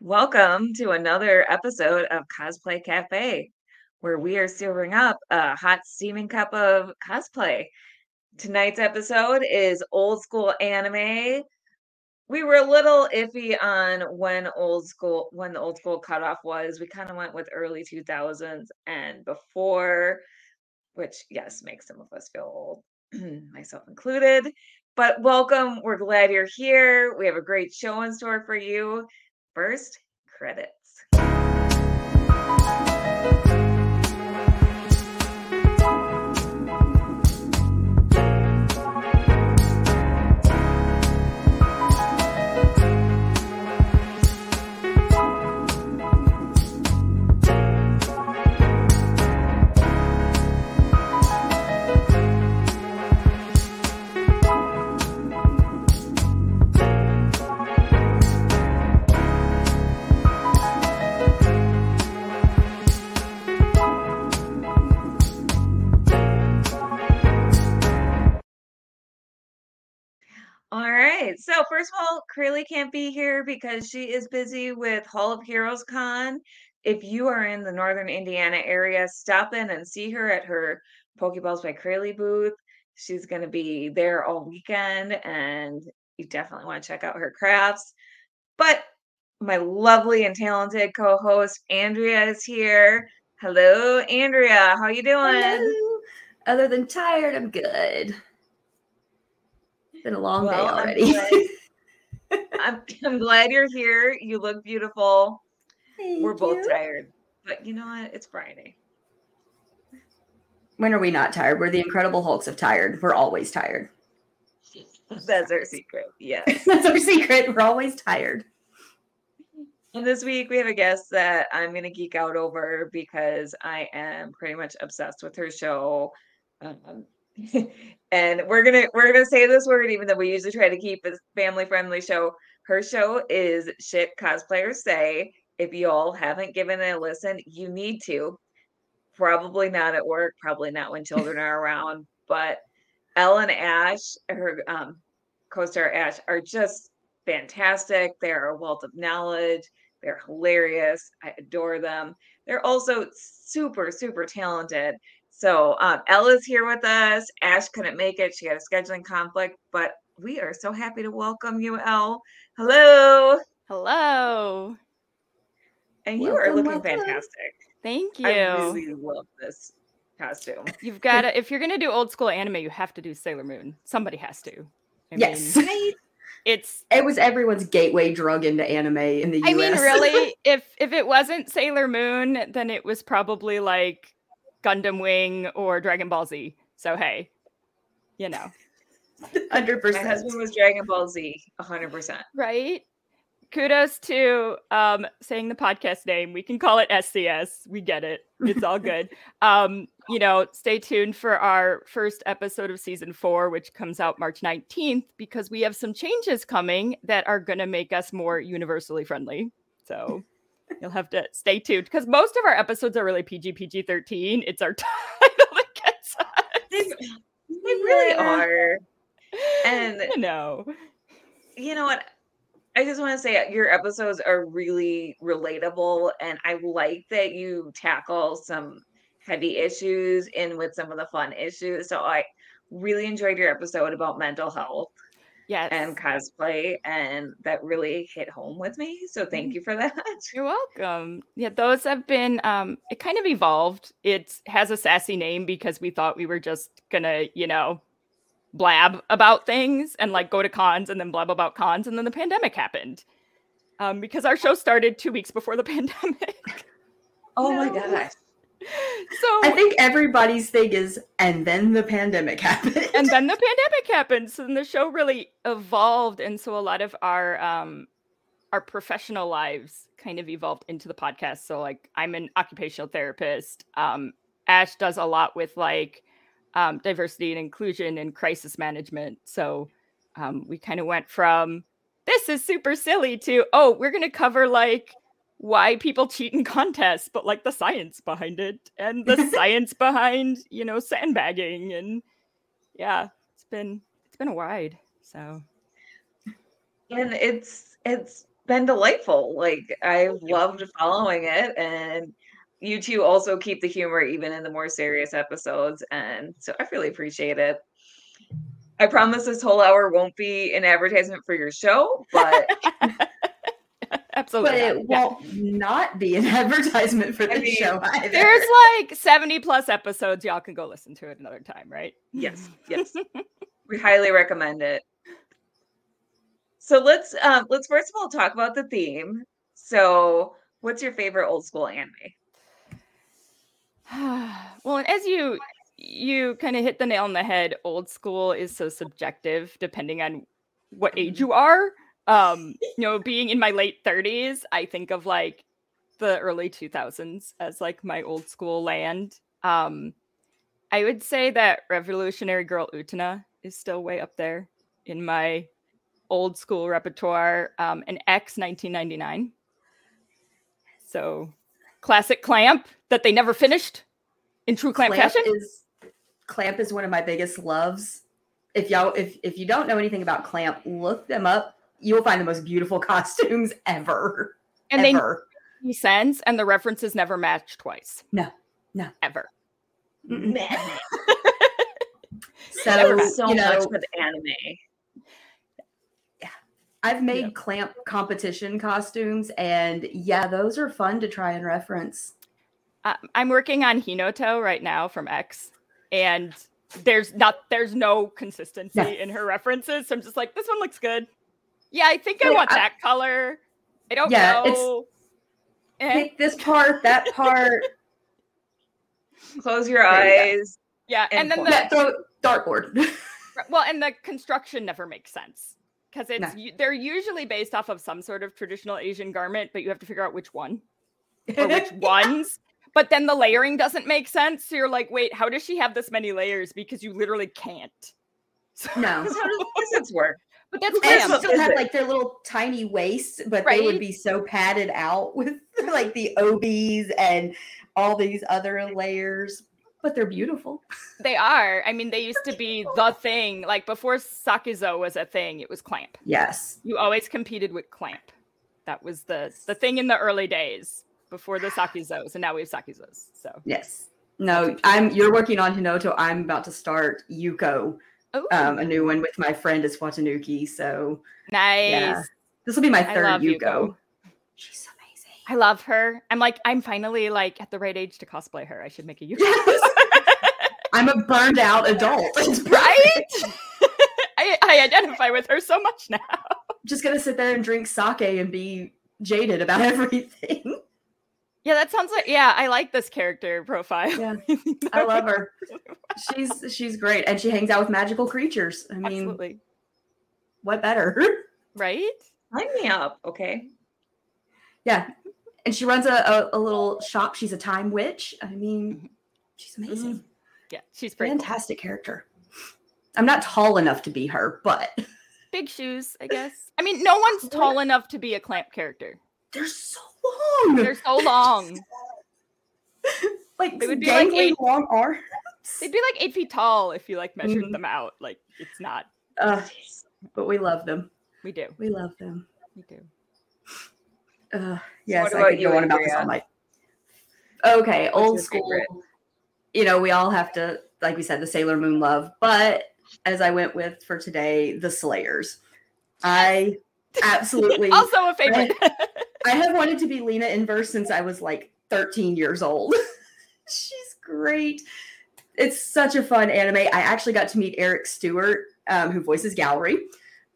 Welcome to another episode of Cosplay Cafe, where we are serving up a hot steaming cup of cosplay. Tonight's episode is old school anime. We were a little iffy on when old school when the old school cutoff was. We kind of went with early 2000s and before, which yes, makes some of us feel old, myself included. But welcome. We're glad you're here. We have a great show in store for you. First, credits. All right. So first of all, Crayle can't be here because she is busy with Hall of Heroes Con. If you are in the northern Indiana area, stop in and see her at her Pokeballs by Crayle booth. She's going to be there all weekend and you definitely want to check out her crafts. But my lovely and talented co-host Andrea is here. Hello, Andrea. How you doing? Hello. Other than tired, I'm good been a long well, day already. I'm, I'm, I'm, glad you're here. You look beautiful. Thank We're both you. tired, but you know what? It's Friday. When are we not tired? We're the Incredible Hulks of tired. We're always tired. That's our secret. Yes. That's our secret. We're always tired. And this week we have a guest that I'm going to geek out over because I am pretty much obsessed with her show. Um, and we're gonna we're gonna say this word even though we usually try to keep a family friendly show. Her show is shit cosplayers say. If you all haven't given it a listen you need to. Probably not at work probably not when children are around but ellen ash her um, co-star ash are just fantastic. They're a wealth of knowledge. They're hilarious. I adore them. They're also super super talented so um, Elle's here with us. Ash couldn't make it; she had a scheduling conflict, but we are so happy to welcome you, Elle. Hello. Hello. And you welcome, are looking welcome. fantastic. Thank you. I really love this costume. You've got to, if you're going to do old school anime, you have to do Sailor Moon. Somebody has to. I yes. Mean, it's it was everyone's gateway drug into anime in the US. I mean, really, if if it wasn't Sailor Moon, then it was probably like Gundam Wing or Dragon Ball Z. So hey, you know. 100%. My husband was Dragon Ball Z, 100%. Right? Kudos to um, saying the podcast name. We can call it SCS. We get it. It's all good. um, you know, stay tuned for our first episode of season four, which comes out March 19th, because we have some changes coming that are going to make us more universally friendly. So You'll have to stay tuned because most of our episodes are really PG PG 13. It's our title that gets us. They, they really are. And you know, you know what? I just want to say uh, your episodes are really relatable, and I like that you tackle some heavy issues in with some of the fun issues. So I really enjoyed your episode about mental health yes. and cosplay and that really hit home with me so thank mm. you for that. You're welcome. Yeah those have been um it kind of evolved. It has a sassy name because we thought we were just gonna you know blab about things and like go to cons and then blab about cons and then the pandemic happened. Um because our show started two weeks before the pandemic. Oh my gosh so I think everybody's thing is, and then the pandemic happened. and then the pandemic happened. So then the show really evolved. And so a lot of our um our professional lives kind of evolved into the podcast. So like I'm an occupational therapist. Um Ash does a lot with like um, diversity and inclusion and crisis management. So um, we kind of went from this is super silly to oh we're going to cover like why people cheat in contests, but like the science behind it and the science behind, you know, sandbagging and yeah, it's been it's been a ride. So and it's it's been delightful. Like I've loved following it and you two also keep the humor even in the more serious episodes and so I really appreciate it. I promise this whole hour won't be an advertisement for your show, but Absolutely. But it Yeah. won't not be an advertisement for I the mean, show either. There's like 70 plus episodes. Y'all can go listen to it another time, right? yes, yes. we highly recommend it. So let's um let's first of all talk about the theme. So what's your favorite old school anime? well, as you you kind of hit the nail on the head, old school is so subjective depending on what age you are. Um, you know, being in my late 30s, I think of like the early 2000s as like my old school land. Um, I would say that Revolutionary Girl Utena is still way up there in my old school repertoire. Um, and X 1999. So classic Clamp that they never finished in true Clamp, Clamp fashion. is Clamp is one of my biggest loves. If y'all if if you don't know anything about Clamp, look them up. You'll find the most beautiful costumes ever. and they ever. make sense, and the references never match twice. No, no. ever. So there's so you know, much with anime. Yeah, I've made Yep. Clamp competition costumes, and yeah, those are fun to try and reference. Uh, I'm working on Hinoto right now from X, and there's not there's no consistency No. in her references. So I'm just like, this one looks good. Yeah, I think I Yeah, want I- that color. I don't Yeah, it's- know. Eh, Pick this part, that part. Close your There you eyes. yeah, and then the yeah, dartboard. well, and the construction never makes sense because it's No. u- they're usually based off of some sort of traditional Asian garment, but you have to figure out which one. or which ones. But then the layering doesn't make sense. So you're like, wait, how does she have this many layers? Because you literally can't. So- no. How does physics work? But that's And Clamp. clamp. still is have it? like their little tiny waists, but they would be so padded out with like the obis and all these other layers. But they're beautiful. They are. I mean, they used to be the thing. Like before Sakizo was a thing, it was clamp. Yes. You always competed with clamp. That was the the thing in the early days before the Sakizos, and now we have Sakizos. So Yes. No, I'm you're working on Hinoto. I'm about to start Yuko, Ooh, um, a new one with my friend is Watanuki. So nice. yeah. this will be my third Yuko. Yuko. She's amazing. I love her. I'm like, I'm finally like at the right age to cosplay her. I should make a Yuko. Yes. I'm a burned out adult. It's right? I, I identify with her so much now. Just gonna sit there and drink sake and be jaded about everything. Yeah, that sounds like yeah, I like this character profile. Yeah, I love her. She's she's great, and she hangs out with magical creatures. I mean, Absolutely. what better? Right? Line me up, okay? yeah, and she runs a, a, a little shop. She's a time witch. I mean, mm-hmm. she's amazing. Mm-hmm. Yeah, she's pretty cool. Fantastic character. I'm not tall enough to be her, but Big shoes, I guess. I mean, no one's tall enough to be a clamp character. They're so long. They're so long. like they would be like eight- long arms. They'd be like eight feet tall if you like measured Mhm. them out. Like it's not. Uh, but we love them. We do. We love them. We do. Uh, yes, what I could you, go on about this all night. Okay, What's old school. favorite? You know, we all have to, like we said, the Sailor Moon love. But as I went with for today, the Slayers. I absolutely. Also a favorite. I have wanted to be Lina Inverse since I was like 13 years old. She's great. It's such a fun anime. I actually got to meet Eric Stuart, um, who voices Gourry.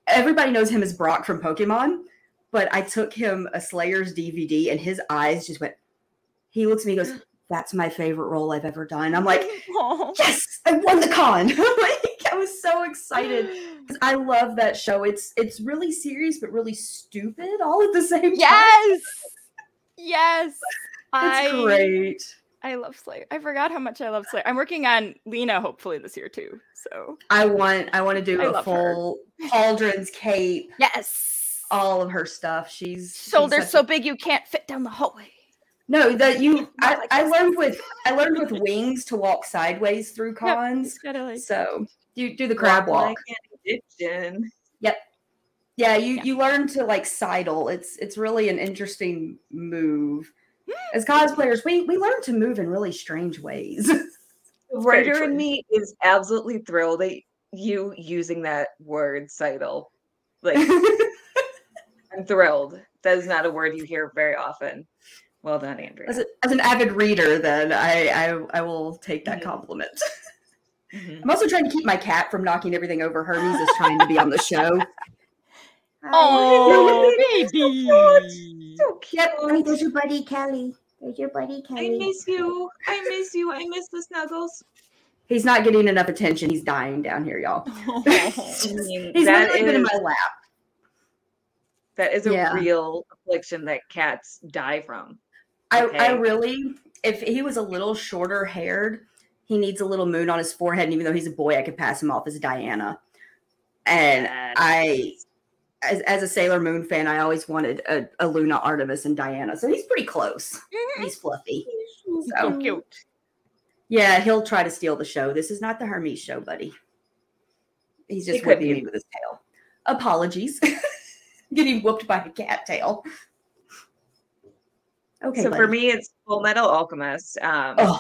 Everybody knows him as Brock from Pokemon, but I took him a Slayers DVD and his eyes just went. He looks at me and goes, That's my favorite role I've ever done. I'm like, Aw. Yes, I won the con. was so excited. 'Cause I love that show. It's it's really serious but really stupid all at the same time. Yes. Yes. It's I great. I love Slayer. I forgot how much I love Slayer. I'm working on Lina hopefully this year too. So I want I want to do I a her. full Aldrin's cape, yes. all of her stuff. She's she's Shoulders such so a- big you can't fit down the hallway. no that you I, I learned with I learned with wings to walk sideways through cons. Gotta like So you do the crab walk. Like an Egyptian. Yeah, you Yeah. you learn to like sidle. It's it's really an interesting move. As cosplayers, we we learn to move in really strange ways. The writer true. in me is absolutely thrilled at you using that word sidle. Like I'm thrilled. That is not a word you hear very often. Well done, Andrea. as, a, as an avid reader, then I I, I will take that Mhm. compliment. Mhm. I'm also trying to keep my cat from knocking everything over. Hermes is trying to be on the show. Oh, baby. So cute. Yep. Hey, there's your buddy Kelly. There's your buddy Kelly. I Kelly. miss you. I miss you. I miss the snuggles. He's not getting enough attention. He's dying down here, y'all. I mean, He's that literally been in my lap. that is a Yeah. real affliction that cats die from. I, I really, if he was a little shorter haired, he needs a little moon on his forehead. And even though he's a boy, I could pass him off as Diana. And I, as, as a Sailor Moon fan, I always wanted a, a Luna, Artemis, and Diana. So he's pretty close. He's fluffy. So So, cute. yeah, he'll try to steal the show. This is not the Hermes show, buddy. He's just whipping me with his tail. Apologies. Getting whooped by a cat tail. Okay. so for me, it's Full Metal Alchemist. Um, Oh.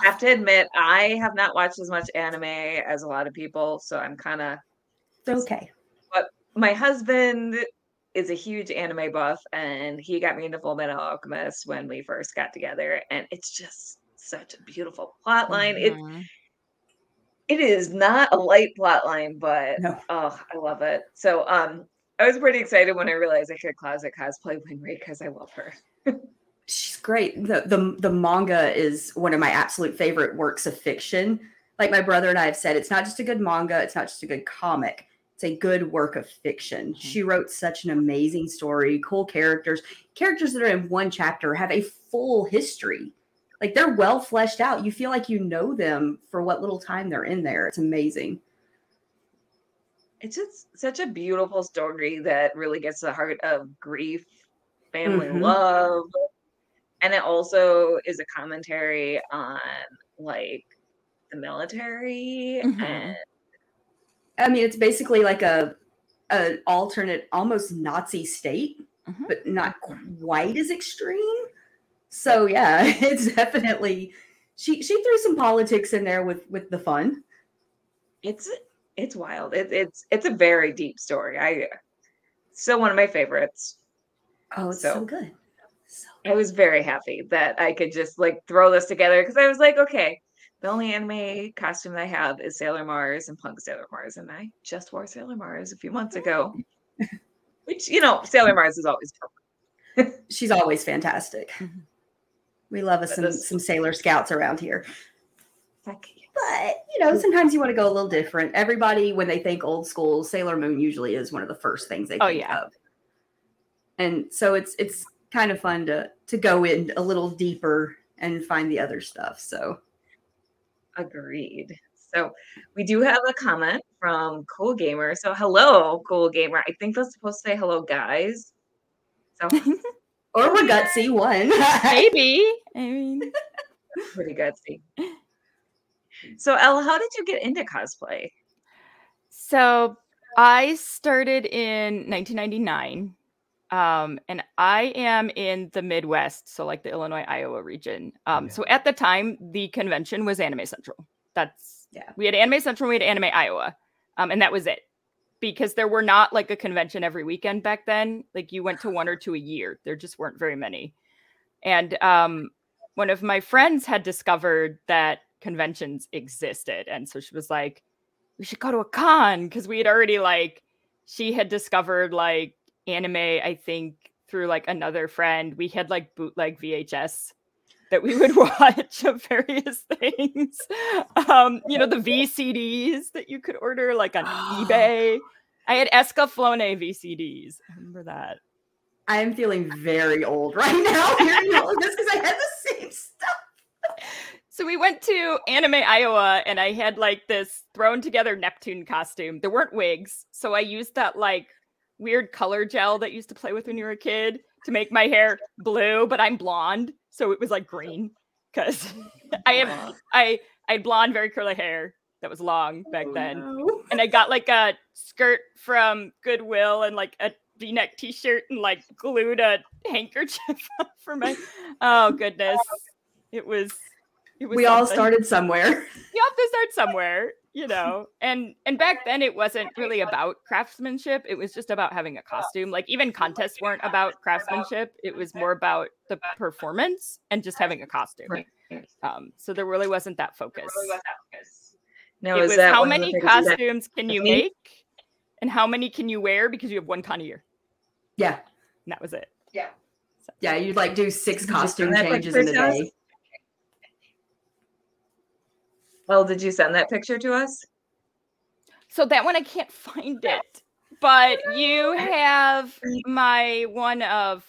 I have to admit, I have not watched as much anime as a lot of people, so I'm kind of. okay. But My husband is a huge anime buff, and he got me into Full Metal Alchemist when we first got together, and it's just such a beautiful plot line. It Mhm. it is not a light plot line, but No. oh, I love it. So um I was pretty excited when I realized I could closet cosplay Winry because I love her. She's great. The, the the manga is one of my absolute favorite works of fiction. Like my brother and I have said, it's not just a good manga, it's not just a good comic. It's a good work of fiction. She wrote such an amazing story, cool characters. Characters that are in one chapter have a full history. Like they're well fleshed out. You feel like you know them for what little time they're in there. It's amazing. It's just such a beautiful story that really gets to the heart of grief, family Mhm. love. And it also is a commentary on like the military Mhm. and I mean, it's basically like a an alternate, almost Nazi state, Mhm. but not quite as extreme. So yeah, it's definitely she she threw some politics in there with with the fun. it's it's wild. It, it's it's a very deep story. I still one of my favorites. Oh, it's so, So- good. So I was very happy that I could just like throw this together because I was like, okay, the only anime costume I have is Sailor Mars and Punk Sailor Mars, and I just wore Sailor Mars a few months ago. Which you know, Sailor Mars is always she's always fantastic. Mhm. We love us some this- some Sailor Scouts around here. But you know, sometimes you want to go a little different. Everybody, when they think old school, Sailor Moon usually is one of the first things they Oh, think yeah. of. And so it's it's kind of fun to to go in a little deeper and find the other stuff. So Agreed. So we do have a comment from Cool Gamer. So hello, Cool Gamer. I think that's supposed to say hello, guys. So or we're gutsy one. Maybe. I mean, pretty gutsy. So Elle, how did you get into cosplay? so I started in 1999. Um, and I am in the Midwest, so like the Illinois, Iowa region. Um, Yeah. so at the time, the convention was Anime Central. That's Yeah. we had Anime Central, we had Anime Iowa, um, and that was it. Because there were not like a convention every weekend back then. Like you went to one or two a year. There just weren't very many. And um, one of my friends had discovered that conventions existed, and so she was like, "We should go to a con," because we had already like she had discovered like anime. I think through like another friend. We had like bootleg VHS that we would watch of various things. Um, you know, the VCDs that you could order like on eBay. I had Escaflowne VCDs. I remember that. I am feeling very old right now hearing all of this because I had the same stuff. So we went to Anime Iowa and I had like this thrown together Neptune costume. There weren't wigs. So I used that like weird color gel that you used to play with when you were a kid to make my hair blue, but I'm blonde. So it was like green because I have I I had blonde, very curly hair. that was long back Oh, then. no. And I got like a skirt from Goodwill and like a V-neck t-shirt and like glued a handkerchief for my oh goodness. It was it was We all started somewhere. you have to start somewhere you know? And and back then it wasn't really about craftsmanship it was just about having a costume like even contests weren't about craftsmanship it was more about the performance and just having a costume. Um so there really wasn't that focus. no it was that how one of the many things that- costumes can you make? And how many can you wear? Because you have one con a year. Yeah. and that was it. Yeah, Yeah, you'd like do six Did you send costume changes in a day. Well, did you send that picture to us? So that one I can't find it. But you have my one of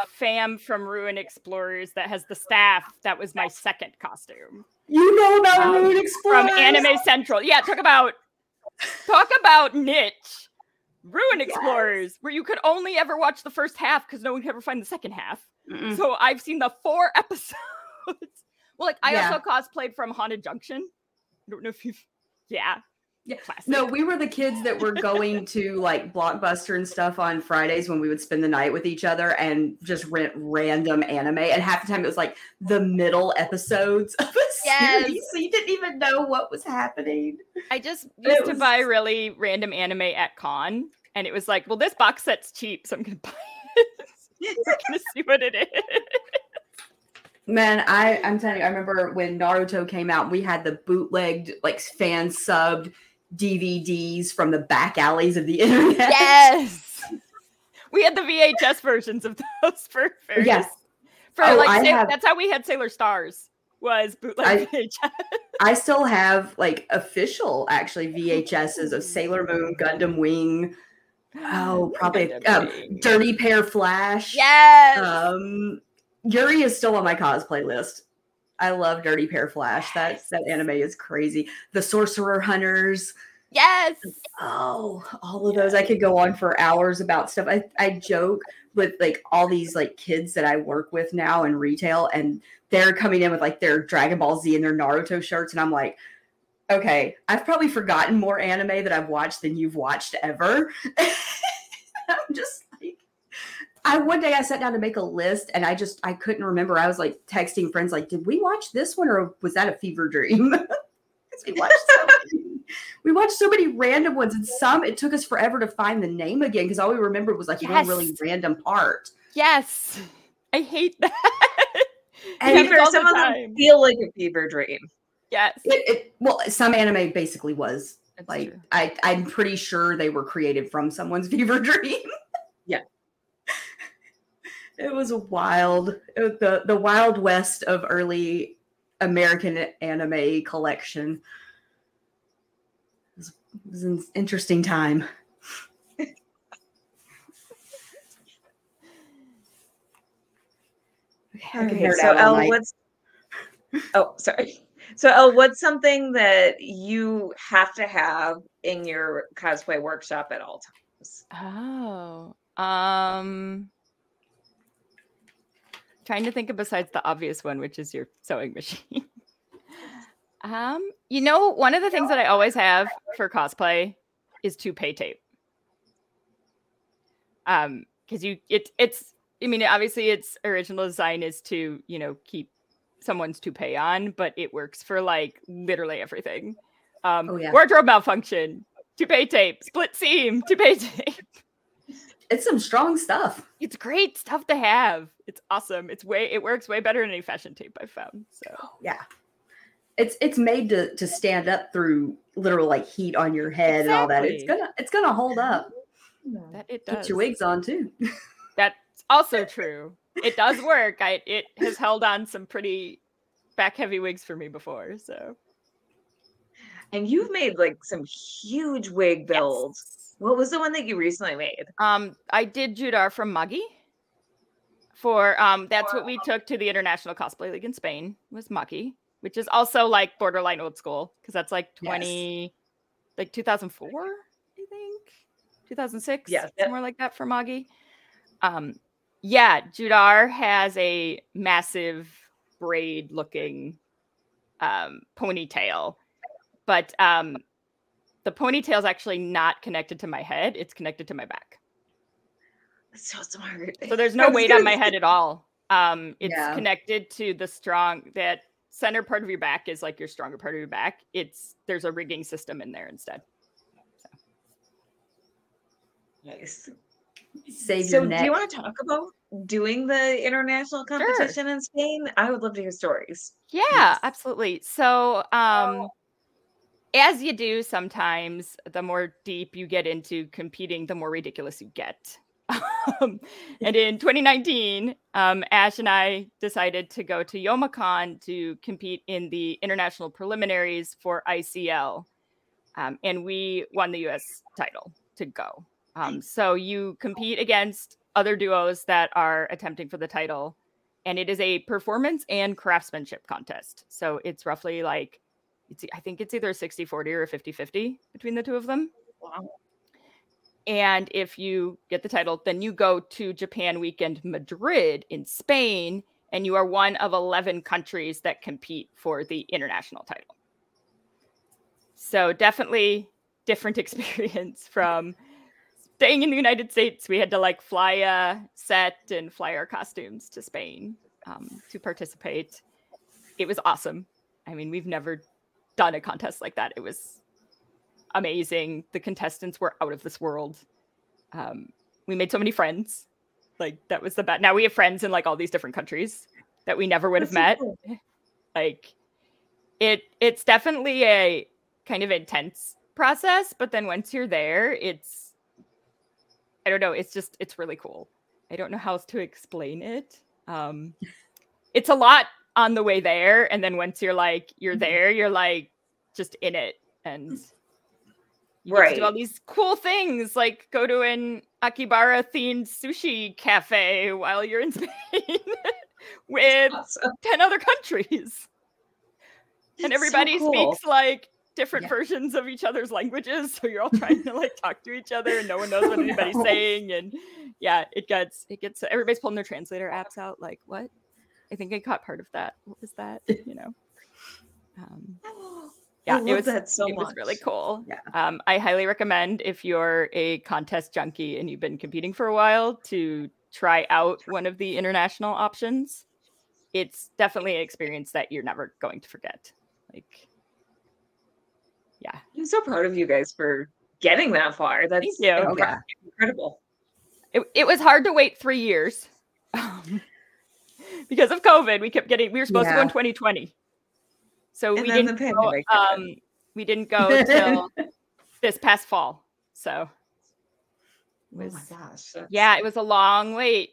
uh, fam from Ruin Explorers that has the staff. That was my second costume You know about Um, Moon Explorers from Anime Central. Yeah, talk about talk about niche. Ruin Explorers, where you could only ever watch the first half because no one could ever find the second half. Mm-mm. So I've seen the four episodes. Well, like I Yeah. also cosplayed from Haunted Junction. I don't know if you've yeah. Yeah. Classic. No, we were the kids that were going to like Blockbuster and stuff on Fridays when we would spend the night with each other and just rent random anime. And half the time it was like the middle episodes of a Yes. series, so you didn't even know what was happening. I just used to buy really random anime at con, and it was like, well, this box set's cheap, so I'm gonna buy it. We're gonna see what it is. Man, I I'm telling you, I remember when Naruto came out, we had the bootlegged, like fan subbed DVDs from the back alleys of the internet. Yes, we had the VHS versions of those for for Yes. for Oh, like I Sa- have- that's how we had Sailor Stars was bootleg I- VHS. I still have like official actually VHSs of Sailor Moon, Gundam Wing, Oh, probably, um, Dirty Pair Flash. Yes. Um, Yuri is still on my cosplay list. I love Dirty Pair Flash. That that anime is crazy. The Sorcerer Hunters. yes. Oh, all of those. I could go on for hours about stuff. I, I joke with like all these like kids that I work with now in retail, and they're coming in with like their Dragon Ball Z and their Naruto shirts, and I'm like, okay, I've probably forgotten more anime that I've watched than you've watched ever. I'm just I one day I sat down to make a list, and I just I couldn't remember. I was like texting friends, like, did we watch this one, or was that a fever dream? we watched so many we watched so many random ones and some it took us forever to find the name again because all we remembered was like one really random part Yes. I hate that. And Fever, some the of them feel like a fever dream. Yes. it, it well some anime basically was That's like true. i i'm pretty sure they were created from someone's fever dream Yeah. It was a wild it was the the wild west of early american anime collection it was, it was an interesting time Okay, Okay, so out El, what's oh sorry. So El, what's something that you have to have in your cosplay workshop at all times? Oh. Um trying to think of besides the obvious one, which is your sewing machine. um, you know, one of the things that I always have for cosplay is toupee tape. Um, because you it it's I mean, obviously its original design is to, you know, keep someone's toupee on, but it works for like literally everything. Um Oh, yeah. wardrobe malfunction, toupee tape, split seam, toupee tape. It's some strong stuff It's great stuff to have. It's awesome. It's way it works way better than any fashion tape I've found. So oh, yeah it's it's made to to stand up through literal like heat on your head and all that it's gonna it's gonna hold up that it Put does. your wigs on too That's also true. It does work. I it has held on some pretty back heavy wigs for me before. So And you've made like some huge wig builds. Yes. What was the one that you recently made? Um, I did Judar from Magi. For um, that's what we took to the International Cosplay League in Spain was Magi, which is also like borderline old school because that's like Yes. twenty, like two thousand four, I think, two thousand six, Yes, somewhere like that for Magi. Um, yeah, Judar has a massive braid looking um ponytail, but um, the ponytail is actually not connected to my head; it's connected to my back. That's so smart. So there's no weight on my head at all. Um, it's Yeah. connected to the strong that center part of your back is like your stronger part of your back. It's there's a rigging system in there instead. Nice. Save So, your do you want to talk about doing the international competition in Spain? I would love to hear stories. Yeah, Yes. absolutely. So, um, as you do sometimes, the more deep you get into competing, the more ridiculous you get. um, and in 2019, um, Ash and I decided to go to Youmacon to compete in the international preliminaries for ICL. Um, and we won the US title to go. Um, so you compete against other duos that are attempting for the title and it is a performance and craftsmanship contest. So it's roughly like it's I think it's either 60-40 or 50-50 between the two of them. Wow. And if you get the title, then you go to Japan Weekend Madrid in Spain and you are one of 11 countries that compete for the international title. So definitely different experience from staying in the United States. We had to like fly a set and fly our costumes to Spain um, to participate. It was awesome. I mean, we've never done a contest like that. It was amazing. The contestants were out of this world. Um, we made so many friends. Like that was the best. Now we have friends in like all these different countries that we never would have That's met. so cool. Like it, it's definitely a kind of intense process, but then once you're there, it's I don't know. It's just it's really cool. I don't know how else to explain it. Um, it's a lot on the way there, and then once you're like you're Mhm. there, you're like just in it, and you to do all these cool things, like go to an Akibara themed sushi cafe while you're in Spain with Awesome. ten other countries, That's and so everybody cool. speaks like different Yeah. versions of each other's languages, so you're all trying to like talk to each other, and no one knows what anybody's no. saying, and yeah, it gets it gets everybody's pulling their translator apps out, like what? I think I caught part of that. What was that? You know. Um, yeah, I it was that so it much. was really cool. Yeah. Um, I highly recommend if you're a contest junkie and you've been competing for a while to try out one of the international options. It's definitely an experience that you're never going to forget. Like, yeah, I'm so proud of you guys for getting that far. That's you. Oh, incre- yeah. incredible. it, it was hard to wait three years um, because of COVID. We kept getting. We were supposed to go in 2020, so And we didn't. Go, um, we didn't go till this past fall. So Oh was my gosh. that's- yeah, it was a long wait.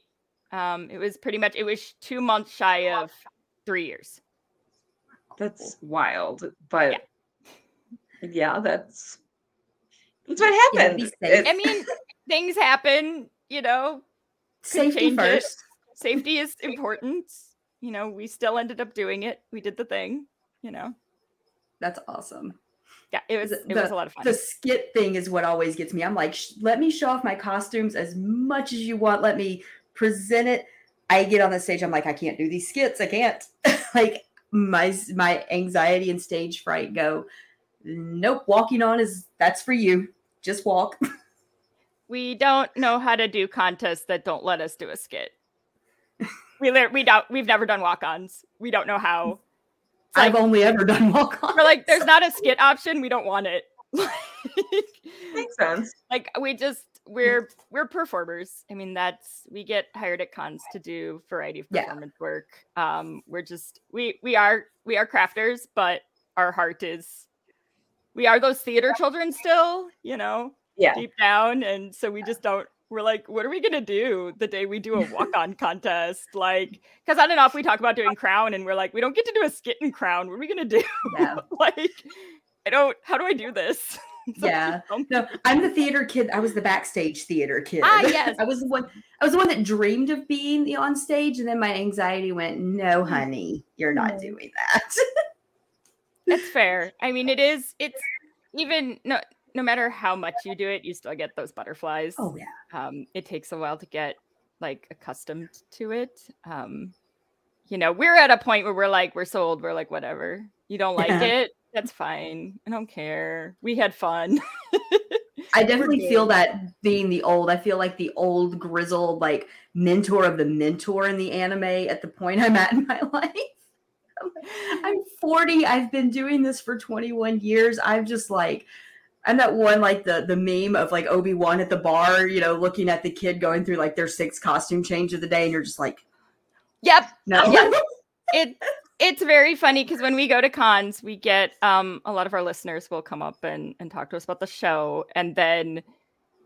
Um, it was pretty much it was two months shy of three years. That's wild. But yeah, that's that's what Yeah, happened. be safe. It- I mean, things happen. You know, Safety first. Safety is important. You know, we still ended up doing it. We did the thing. You know, That's awesome. yeah, it was The- it was a lot of fun. The skit thing is what always gets me. I'm like, "Sh- let me show off my costumes as much as you want. Let me present it. I get on the stage. I'm like, I can't do these skits. I can't. like my my anxiety and stage fright go. Nope. Walking on is that's for you. Just walk. we don't know how to do contests that don't let us do a skit. We lit- we don't we've never done walk-ons. We don't know how. It's I've like- only ever done walk on. We're like, there's not a skit option. We don't want it. Like, makes sense. like we just we're we're performers. I mean, that's we get hired at cons to do variety of Yeah. performance work. Um, we're just we we are we are crafters, but our heart is we are those theater children still, you know, Yeah. deep down, and so we just don't. We're like, what are we gonna do the day we do a walk-on contest? Like, because don't know if we talk about doing Crown, and we're like, we don't get to do a skit in Crown. What are we gonna do? Yeah. like, I don't. How do I do this? So, Yeah. No, I'm the theater kid. I was the backstage theater kid. Ah, yes. I was the one. I was the one that dreamed of being the on stage, and then my anxiety went, "No, honey, you're not Oh. doing that." That's fair. I mean, it is. It's even no. No matter how much you do it, you still get those butterflies. oh yeah, Um, it takes a while to get like accustomed to it. Um, you know, we're at a point where we're like, we're sold. we're like, whatever. You don't like Yeah. it, That's fine. I don't care. We had fun. I definitely feel that being the old, I feel like the old grizzled like mentor of the mentor in the anime at the point I'm at in my life. I'm, I'm 40. I've been doing this for 21 years. I'm just like I'm that one like the the meme of like Obi-Wan at the bar, you know, looking at the kid going through like their sixth costume change of the day, and you're just like, yep. no. Yeah. It it's very funny because when we go to cons, we get um a lot of our listeners will come up and, and talk to us about the show. And then,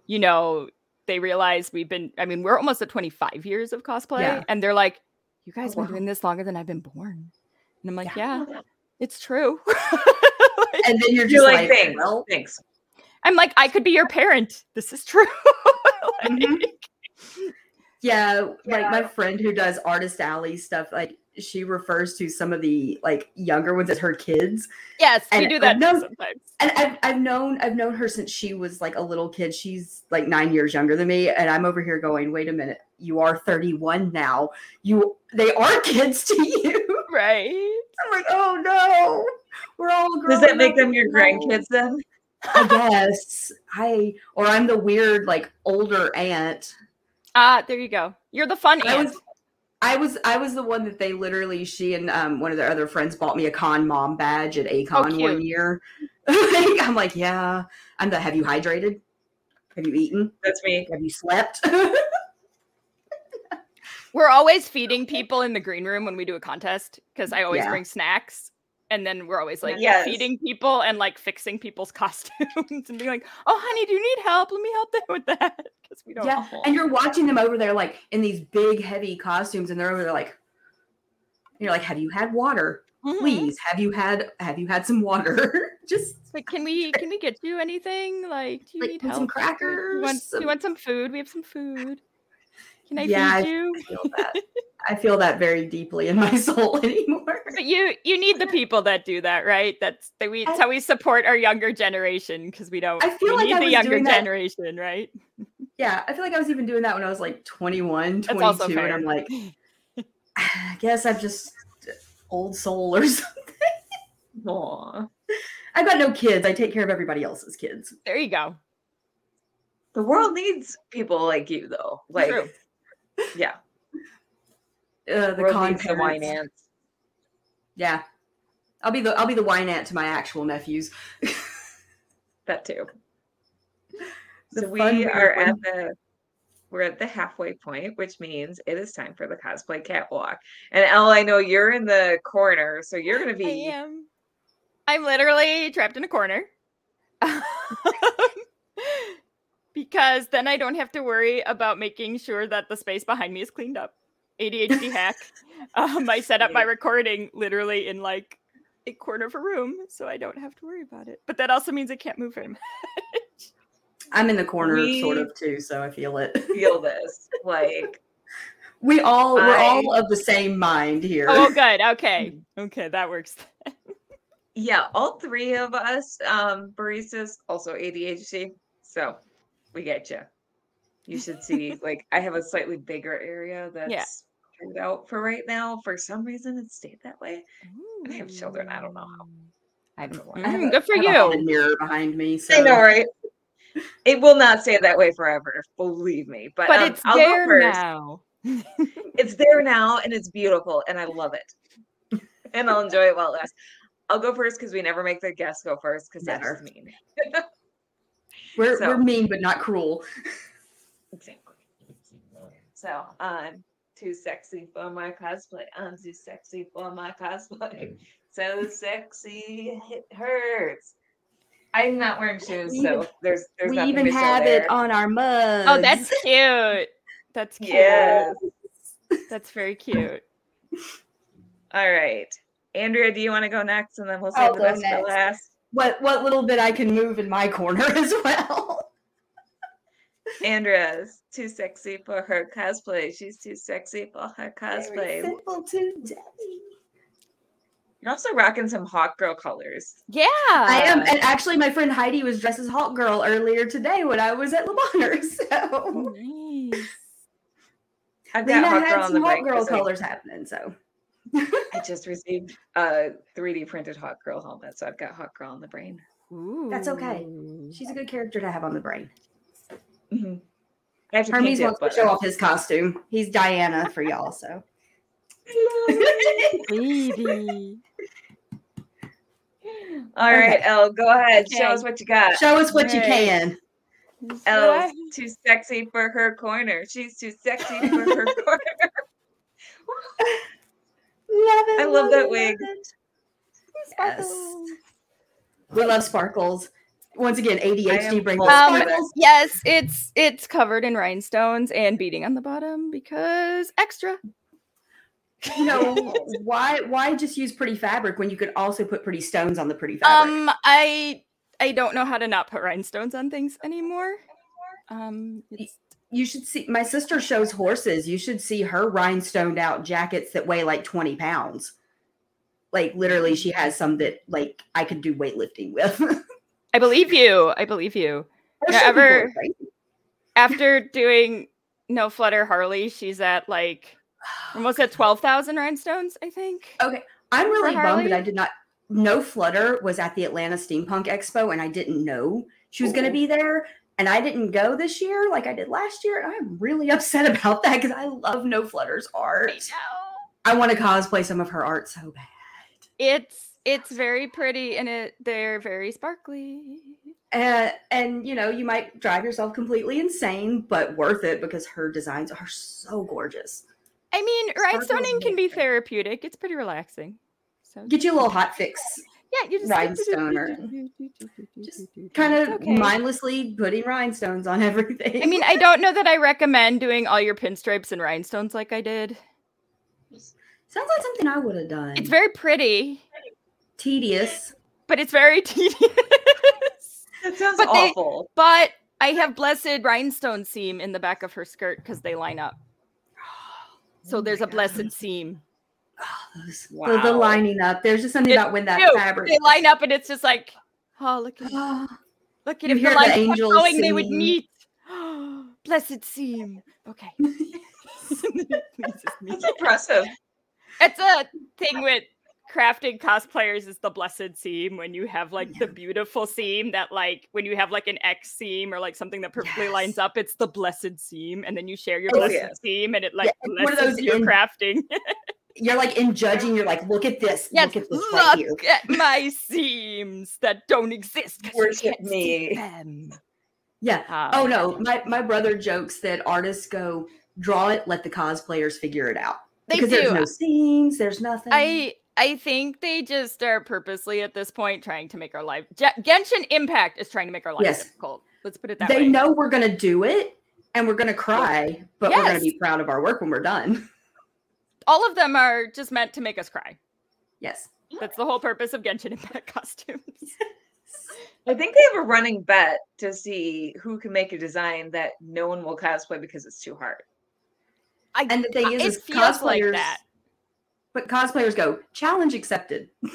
you know, they realize we've been I mean, we're almost at 25 years of cosplay. Yeah. And they're like, You guys Oh, been doing this longer than I've been born. And I'm like, Yeah. Yeah, it's true. and then you're just You're like, like, thanks, well, thanks. I'm like, I could be your parent. This is true. Like, Mhm. Yeah, like my friend who does artist alley stuff, like she refers to some of the like younger ones as her kids. Yes, we And do I've that known- sometimes. And I've I've known I've known her since she was like a little kid. She's like nine years younger than me, and I'm over here going, wait a minute, you are 31 now. You they are kids to you. Right. I'm like, oh no, we're all Does that make them your grandkids then? I guess I or I'm the weird like older aunt Ah, there you go. You're the fun I aunt. was, I was, I was the one that they literally, she and um, one of their other friends bought me a con mom badge at Acon one cute. year. I'm like, yeah, I'm the. Have you hydrated? Have you eaten? That's me. Have you slept? We're always feeding people in the green room when we do a contest because I always Yeah. bring snacks. And then we're always like Yes. feeding people and like fixing people's costumes and being like, "Oh, honey, do you need help? Let me help them with that." Because we don't. yeah, Aw. and you're watching them over there like in these big, heavy costumes, and they're over there like, you're like, have you had water? Mhm. Please, have you had, have you had some water? Just Like, can we can we get you anything? Like, do you Like, need help? some Do you want, crackers, do some- you want some food? We have some food. Can I Yeah, I- feed you? I feel that. I feel that very deeply in my soul anymore. But you you need the people that do that, right? That's that we that's how we support our younger generation because we don't I feel we like need I the was younger doing that- generation, right? Yeah, I feel like I was even doing that when I was like 21, 22, and. I'm like, I guess I'm just old soul or something. Aw. I've got no kids. I take care of everybody else's kids. There you go. The world needs people like you, though. Like, True. Yeah, Uh, the the con the wine parents. ants. Yeah, I'll be the I'll be the wine aunt to my actual nephews. That too. The so we are weird at the we're at the halfway point, which means it is time for the cosplay catwalk. And Elle, I know you're in the corner, so you're gonna be I be am. I'm literally trapped in a corner. because then I don't have to worry about making sure that the space behind me is cleaned up. ADHD hack. Um, I set up my recording literally in like a corner of a room, so I don't have to worry about it. But that also means I can't move very much. I'm in the corner sort of too, so I feel it. feel this. Like We all we're all of the same mind here. Oh, good. Okay. Okay, that works. yeah, all three of us, um, baristas, also ADHD. So we get you. You should see, like, I have a slightly bigger area that's cleared out for right now. For some reason, it stayed that way. And I have children, I don't know how. I don't know why. I have Mm, a- good for I have you. haunted mirror behind me. So I know, right? It will not stay that way forever, believe me. But, But um, it's I'll there go first. now. It's there now, and it's beautiful, and I love it. and I'll enjoy it while it lasts. I'll go first because we never make the guests go first because that's Never. mean. we're so- we're mean but not cruel. Exactly. So I'm too sexy for my cosplay. I'm too sexy for my cosplay. So sexy, it hurts. I'm not wearing shoes, We so there's there's we nothing even to show have there. it on our mugs. Oh, that's cute. That's cute. Yes. That's very cute. All right. Andrea, do you want to go next and then we'll I'll save the go best for last? What what little bit I can move in my corner as well. Andrea's too sexy for her cosplay. She's too sexy for her Very cosplay. simple today. You're also rocking some Hawk Girl colors. Yeah. I am, and actually, my friend Heidi was dressed as Hawk Girl earlier today when I was at Le Bonheur. So Nice. I've got Lena hot girl had on the some Hawk. Girl colors happening. So I just received a 3D printed Hawk Girl helmet, so I've got Hawk Girl on the brain. That's okay. She's a good character to have on the brain. Mhm. I have to Hermes paint it, wants to show off his costume. He's Diana for y'all, so. Baby. All right, Elle, go ahead. Show us what you got. Show us what you can. What Elle's too sexy for her corner. She's too sexy for her corner. Love it. I love that it, wig. it. Yes. We love sparkles. Once again, ADHD am brings Um, sparkles. Yes, it's it's covered in rhinestones and beading on the bottom because extra. You know why? Why just use pretty fabric when you could also put pretty stones on the pretty fabric? Um, I I don't know how to not put rhinestones on things anymore. Um, it's, you should see. My sister shows horses. You should see her rhinestoned out jackets that weigh like twenty pounds. Like literally, she has some that like I could do weightlifting with. I believe you. I believe you. Yeah, some people are ever- After doing No Flutter Harley, she's at like almost at twelve thousand rhinestones. I think. Okay, I'm really bummed that I did not. No Flutter was at the Atlanta Steampunk Expo, and I didn't know she was going to be there, and I didn't go this year like I did last year, and I'm really upset about that because I love No Flutter's art. I. I want to cosplay some of her art so bad. It's it's very pretty and it they're very sparkly. Uh, and you know, you might drive yourself completely insane, but worth it because her designs are so gorgeous. I mean, rhinestoning can be therapeutic. It's pretty relaxing. So Get you a little hot fix, yeah, you just rhinestoner. Just kind of okay. mindlessly putting rhinestones on everything. I mean, I don't know that I recommend doing all your pinstripes and rhinestones like I did. sounds like something I would have done. It's very pretty, tedious. but it's very tedious. That sounds But they- awful. but I have blessed rhinestone seam in the back of her skirt because they line up. So Oh there's my a blessed seam. Oh, those, the, the lining up. There's just something It- about when that Ew, fabric. They line up and it's just like, oh look at Oh, look at You if hear the the lines kept angels going, they would singing. meet. blessed seam. Okay. It pleases me. That's impressive. It's a thing with crafting cosplayers is the blessed seam when you have like the beautiful seam that like when you have like an X seam or like something that perfectly Yes. lines up, it's the blessed seam, and then you share your Oh, blessed yes. seam and it like it's one of blesses those your in- crafting. you're like in judging. You're like, look at this. yes, look at this look right here. at my seams that don't exist. Worship me. Yeah. Um, Oh no, my my brother jokes that artists go draw it, let the cosplayers figure it out They because do. there's no seams, there's nothing. I I think they just are purposely at this point trying to make our life. Genshin Impact is trying to make our life Yes. difficult. Let's put it that they way. They know we're gonna do it and we're gonna cry, but we're gonna be proud of our work when we're done. All of them are just meant to make us cry. Yes. That's the whole purpose of Genshin Impact costumes. I think they have a running bet to see who can make a design that no one will cosplay because it's too hard. I, And the thing I- is, it is feels like cosplayers, that. but cosplayers go challenge accepted.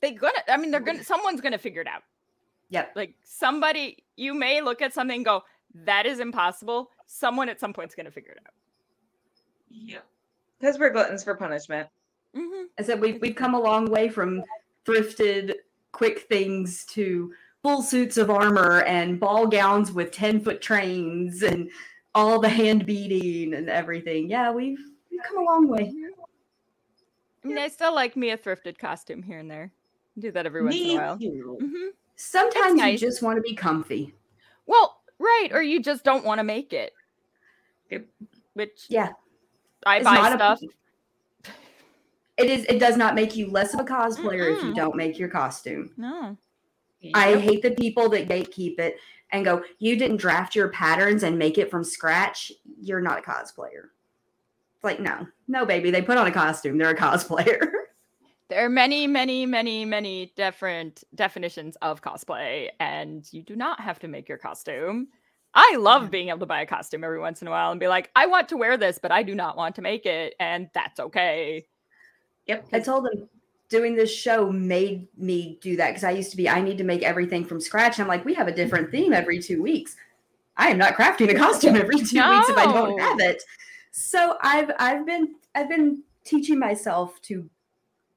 They gonna. I mean, they're gonna. Someone's gonna figure it out. Yep. Like somebody, you may look at something and go, "That is impossible." Someone at some point's gonna figure it out. Yeah. Because we're gluttons for punishment. hmm I said we've we've come a long way from thrifted quick things to full suits of armor and ball gowns with 10 foot trains and all the hand beating and everything. Yeah, we've we've come a long way. I mean, I still like me a thrifted costume here and there. Do that every once in a while. too. hmm Sometimes nice. you just want to be comfy. Well, right, or you just don't want to make it. Yep. Which Yeah. I It's buy not a- It is it does not make you less of a cosplayer if you don't make your costume. No. I hate the people that gatekeep it and go, you didn't draft your patterns and make it from scratch. You're not a cosplayer. It's like, no, no, baby. They put on a costume. They're a cosplayer. There are many, many, many, many different definitions of cosplay, and you do not have to make your costume. I love being able to buy a costume every once in a while and be like, I want to wear this, but I do not want to make it, and that's okay. Yep. I told them doing this show made me do that because I used to be, I need to make everything from scratch. I'm like, we have a different theme every two weeks. I am not crafting a costume every two weeks if I don't have it. So I've I've been I've been teaching myself to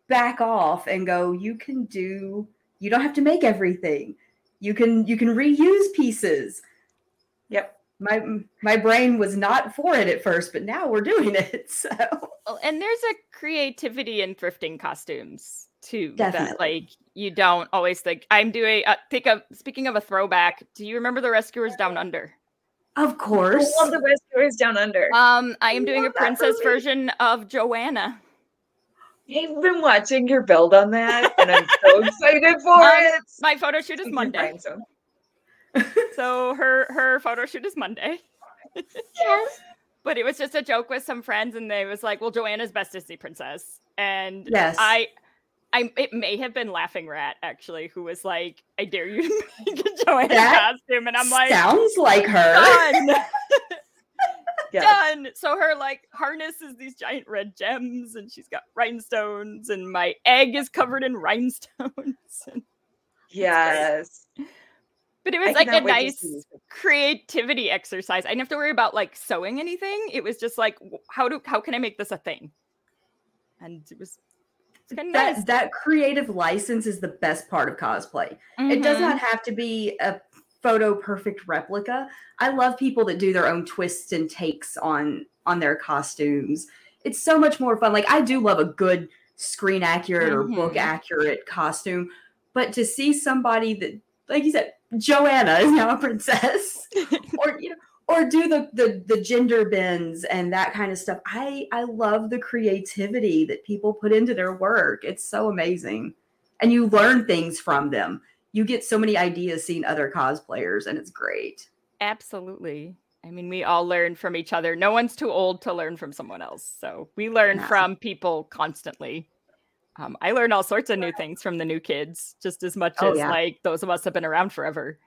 back off and go, you can do, you don't have to make everything. You can you can reuse pieces. Yep. My my brain was not for it at first, but now we're doing it. So Well, and there's a creativity in thrifting costumes too. That Definitely. like you don't always think. I'm doing. Uh, think of speaking of a throwback. Do you remember the Rescuers Down Under? of course. I course. love the Rescuers Down Under. Um, I am doing a princess version of Joanna. I've been watching your build on that, and I'm so excited for Um, it. My photo shoot is Monday, find some. So her her photo shoot is Monday. Yes. But it was just a joke with some friends, and they was like, "Well, Joanna's best Disney princess," and Yes. I, I, it may have been Laughing Rat actually, who was like, "I dare you to make a Joanna That costume," and I'm like, sounds like her. "Done, Yes. done." So her like harness is these giant red gems, and she's got rhinestones, and my egg is covered in rhinestones. Yes. But it I was like a cannot wait to nice creativity exercise. I didn't have to worry about like sewing anything. It was just like, how do how can I make this a thing? And it was kind of that nice. that creative license is the best part of cosplay. It does Mhm. not have to be a photo perfect replica. I love people that do their own twists and takes on on their costumes. It's so much more fun. Like I do love a good screen accurate or book Mhm. accurate costume, but to see somebody that like you said Joanna is now a princess or you know or do the, the the gender bends and that kind of stuff. I I love the creativity that people put into their work. It's so amazing. And you learn things from them. You get so many ideas seeing other cosplayers and it's great. Absolutely. I mean, we all learn from each other. No one's too old to learn from someone else. So we learn Yeah. from people constantly. Um, I learn all sorts of new things from the new kids, just as much Oh, as yeah. like those of us have been around forever.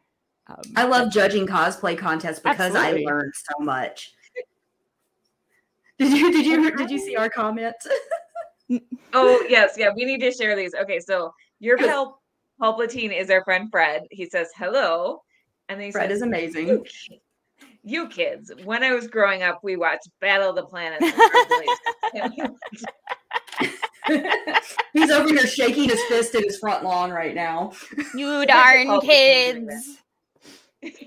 Um, I love judging cosplay contests because Absolutely. I learned so much. Did you did you did you see our comments? Oh yes, yeah. We need to share these. Okay, so your pal Palpatine is our friend Fred. He says hello, and then he Fred says, is amazing. "You You kids, when I was growing up, we watched Battle of the Planets. and Earth Relations." He's over here shaking his fist in his front lawn right now. you darn darn kids. kids.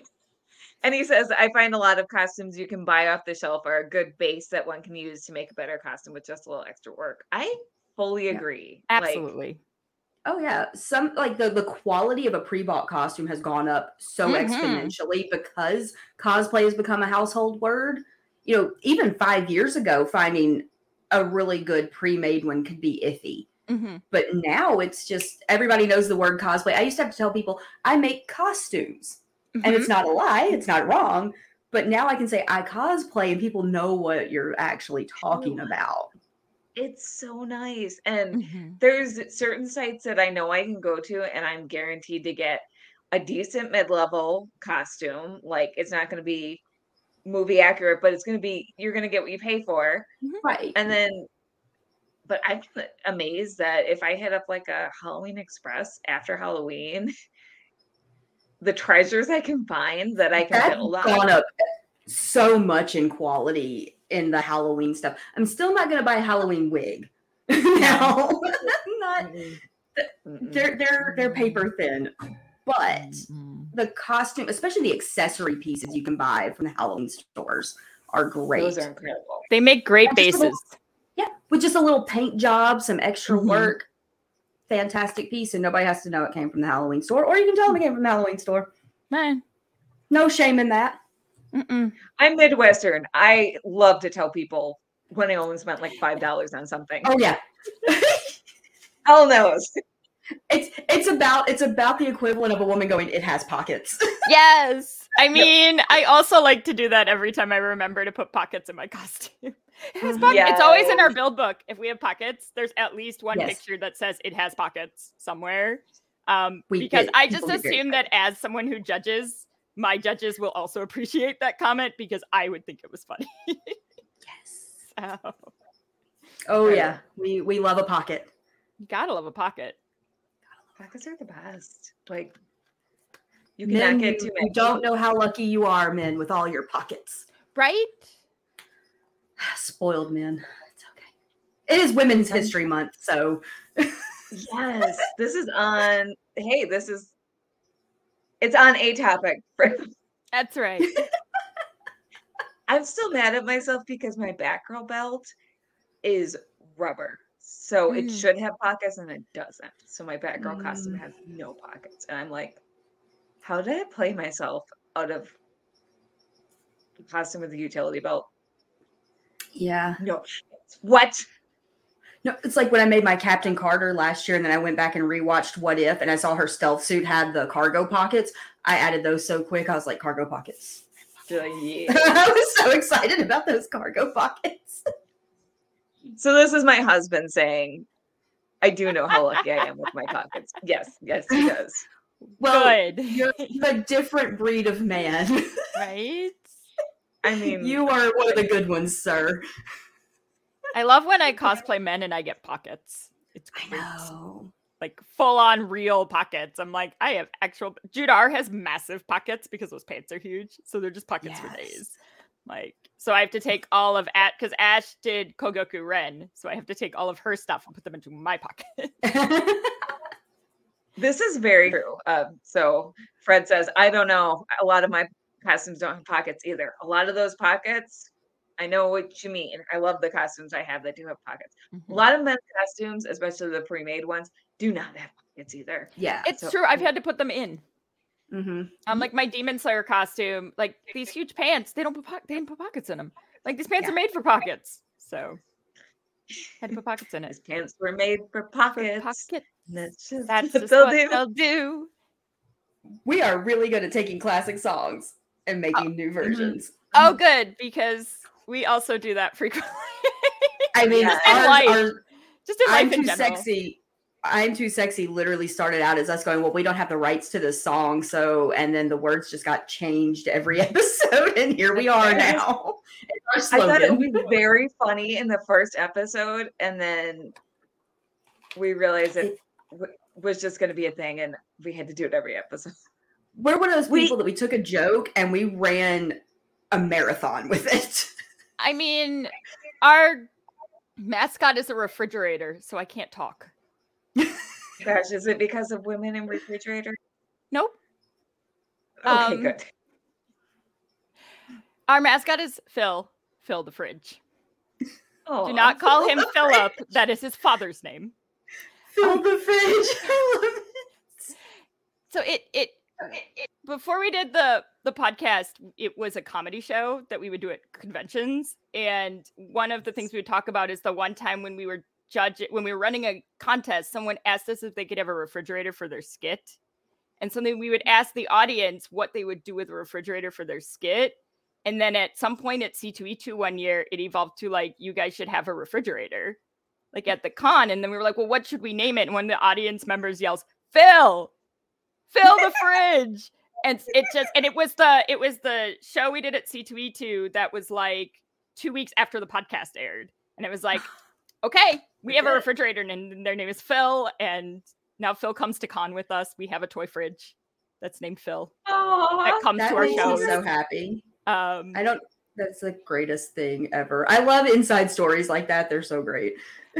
and he says, I find a lot of costumes you can buy off the shelf are a good base that one can use to make a better costume with just a little extra work. I fully Yeah. agree. Like, Absolutely. Oh yeah, some like the the quality of a pre-bought costume has gone up so Mhm. exponentially because cosplay has become a household word. You know, even 5 years ago finding a really good pre-made one could be iffy. Mhm. But now it's just everybody knows the word cosplay. I used to have to tell people I make costumes. And Mhm. it's not a lie, it's not wrong, but now I can say I cosplay and people know what you're actually talking about. it's so nice. And Mhm. there's certain sites that I know I can go to and I'm guaranteed to get a decent mid-level costume. Like it's not going to be movie accurate, but it's going to be you're going to get what you pay for. Mm-hmm. Right. And then but I'm amazed that if I hit up like a Halloween Express after Halloween, the treasures I can find that I can That's build gone up so much in quality in the Halloween stuff. I'm still not going to buy a Halloween wig. no, not. Mm-mm. they're they're they're paper thin, but Mhm. the costume, especially the accessory pieces you can buy from the Halloween stores, are great. Those are incredible. They make great Yeah, just a little- bases. yeah, with just a little paint job, some extra Mhm. work, fantastic piece, and nobody has to know it came from the Halloween store, or you can tell them it came from the Halloween store. Man. No shame in that. Mm-mm. I'm Midwestern. I love to tell people when I only spent like five dollars on something. Oh yeah, Hell knows. It's it's about it's about the equivalent of a woman going, "It has pockets." Yes. I mean, I also like to do that every time I remember to put pockets in my costume. It has Mhm. pockets. It's always in our build book. If we have pockets, there's at least one Yes. picture that says it has pockets somewhere. Um, We because get- I just people assume that as someone who judges, my judges will also appreciate that comment because I would think it was funny. yes. so, Oh yeah, we we love a pocket. you gotta love a pocket. Pockets are the best. Like you Men, cannot you, get too you many. don't know how lucky you are, men, with all your pockets. Right? Spoiled men. It's okay. It is Women's History Month, so Yes, this is on. Hey, this is. It's on a topic. That's right. I'm still mad at myself because my Batgirl belt is rubber, so it Mm. should have pockets and it doesn't. So my Batgirl costume Mm. has no pockets, and I'm like, how did I play myself out of the costume with the utility belt? yeah. No, what? No, it's like when I made my Captain Carter last year, and then I went back and rewatched What If, and I saw her stealth suit had the cargo pockets. I added those so quick, I was like, cargo pockets. You're yeah. I was so excited about those cargo pockets. So this is my husband saying, I do know how lucky I am with my pockets. Yes, yes, he does. Well, Good. you're a different breed of man. right? I mean, you are one of the good ones, sir. I love when I cosplay men and I get pockets. It's I know. Like full on real pockets. I'm like, I have actual Judar has massive pockets because those pants are huge. So they're just pockets for days. Like, so I have to take all of at because Ash did Kougyoku Ren. So I have to take all of her stuff and put them into my pocket. this is very true. Um, so Fred says, I don't know. A lot of my costumes don't have pockets either. A lot of those pockets, I know what you mean. I love the costumes I have that do have pockets. A lot of men's costumes, especially the pre-made ones, do not have pockets either. yeah. It's So- true. I've had to put them in. Hmm I'm like my Demon Slayer costume, like these huge pants. They don't put po- they didn't put pockets in them. Like these pants Yeah. are made for pockets, so had to put pockets in it. His pants were made for For pockets. That's just That's what just they'll what do. they'll do. We are really good at taking classic songs and making new oh, mm-hmm. versions. Oh, good because we also do that frequently. I mean, Yeah. In ours life. are just in I'm life in too general. sexy. I'm too sexy literally started out as us going, well, we don't have the rights to this song, so and then the words just got changed every episode, and here we are now. It's our I thought it slogan. was very funny in the first episode, and then we realized it w- was just going to be a thing, and we had to do it every episode. We're one of those We- people that we took a joke and we ran a marathon with it. I mean, our mascot is a refrigerator, so I can't talk. Gosh, is it because of women in refrigerators? Nope. Okay, Um, good. Our mascot is Phil. Phil the fridge. Oh, Do not call Phil him the Philip. That is his father's name. Fill the fridge. I it. So it it, it before we did the the podcast, it was a comedy show that we would do at conventions. And one of the things we would talk about is the one time when we were judge when we were running a contest, someone asked us if they could have a refrigerator for their skit. And something we would ask the audience what they would do with a refrigerator for their skit. And then at some point at C2E2 one year, it evolved to like, you guys should have a refrigerator, like at the con. And then we were like, well, what should we name it? And one of the audience members yells, Phil, fill the fridge. And it just, and it was the, it was the show we did at C2E2 that was like two weeks after the podcast aired. And it was like, okay, we have a refrigerator and their name is Phil. And now Phil comes to con with us. We have a toy fridge that's named Phil that comes That to our makes me shows. so happy. Um, I don't. That's the greatest thing ever. I love inside stories like that. They're so great.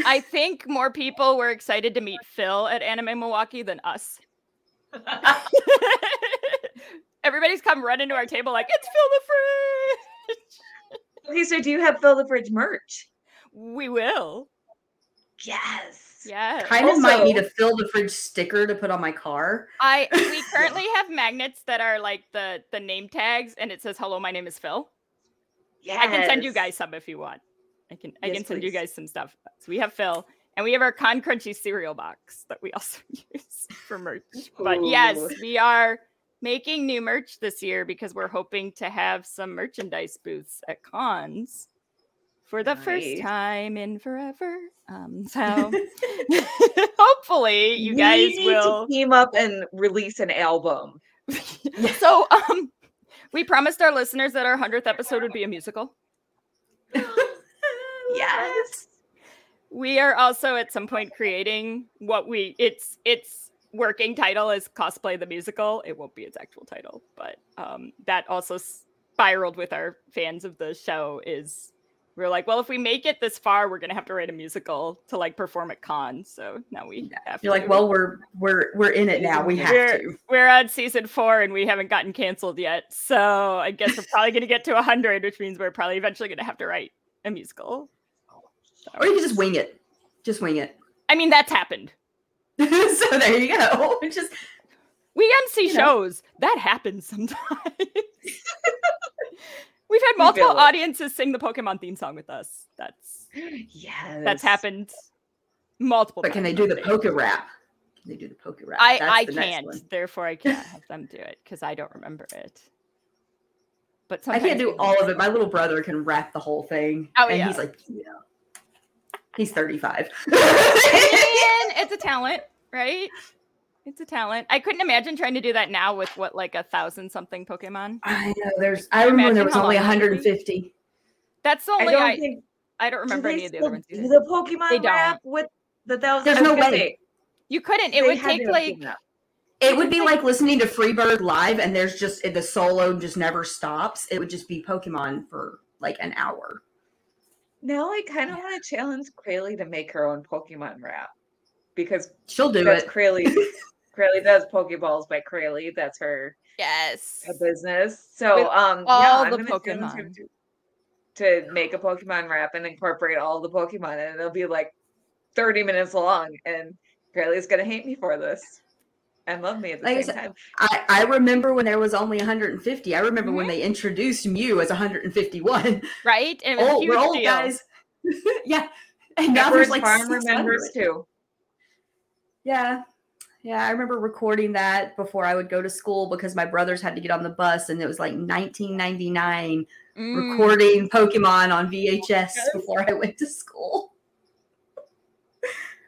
I think more people were excited to meet Phil at Anime Milwaukee than us. Everybody's come running to our table like, it's Phil the Fridge. okay, so do you have Phil the fridge merch? We will. Yes. Yeah. Kind of might need a Also- fill the fridge sticker to put on my car. I we currently have magnets that are like the the name tags and it says hello, my name is Phil. Yes. I can send you guys some if you want. I can I Yes, can send you guys some stuff. So we have Phil and we have our Con Crunchy cereal box that we also use for merch. But yes, we are making new merch this year because we're hoping to have some merchandise booths at cons for the first time in forever. Um, so hopefully you We guys need will to team up and release an album. so um we promised our listeners that our 100th episode would be a musical Yes. we are also at some point creating what we it's its working title is cosplay the musical it won't be its actual title but um that also spiraled with our fans of the show is We are like, well, if we make it this far, we're gonna have to write a musical to like perform at cons. So now we have You're like, well, we're we're we're in it now. We have we're, to. we're on season four and we haven't gotten canceled yet. So I guess we're probably gonna get to hundred, which means we're probably eventually gonna have to write a musical. Or you can just wing it. Just wing it. I mean, that's happened. so there you go. Just We MC You know. shows. That happens sometimes. We've had multiple feel it. audiences sing the Pokemon theme song with us. That's Yes. that's happened multiple but can they do the think. poke rap? Can they do the poke rap? I That's I the can't, one. therefore I can't have them do it because I don't remember it. But I can't do all of it. My little brother can rap the whole thing. Oh, and yeah. he's like, yeah. He's 35. And it's a talent, right? It's a talent. I couldn't imagine trying to do that now with what like a thousand something Pokemon. I know there's I you remember there was only long that would be? 150. That's the I only don't I, think I don't remember do any they of the other ones. do either. the Pokemon They don't. rap with the thousand. There's no way. say, You couldn't. It they would take like. It would be like listening to Freebird live and there's just the solo just never stops. It would just be Pokemon for like an hour. Now I kind of want to challenge Crayle to make her own Pokemon rap because She'll do that's it. Crayle. Crayle does Pokeballs by Crayle. That's her, yes. her business. So With um, yeah, all I'm the gonna challenge her Pokemon. to, to make a Pokemon rap and incorporate all the Pokemon, and it'll be like 30 minutes long. And Crayle's gonna hate me for this and love me at the Like I same said, time. I, I remember when there was only 150. I remember when Mhm. they introduced Mew as 151. Right? And it was Oh, we're old deal. guys. yeah. And now there's Edward like Farm 600. remembers too. Yeah. Yeah, I remember recording that before I would go to school because my brothers had to get on the bus and it was like 1999 Mm. recording Pokemon on VHS Yes. before I went to school.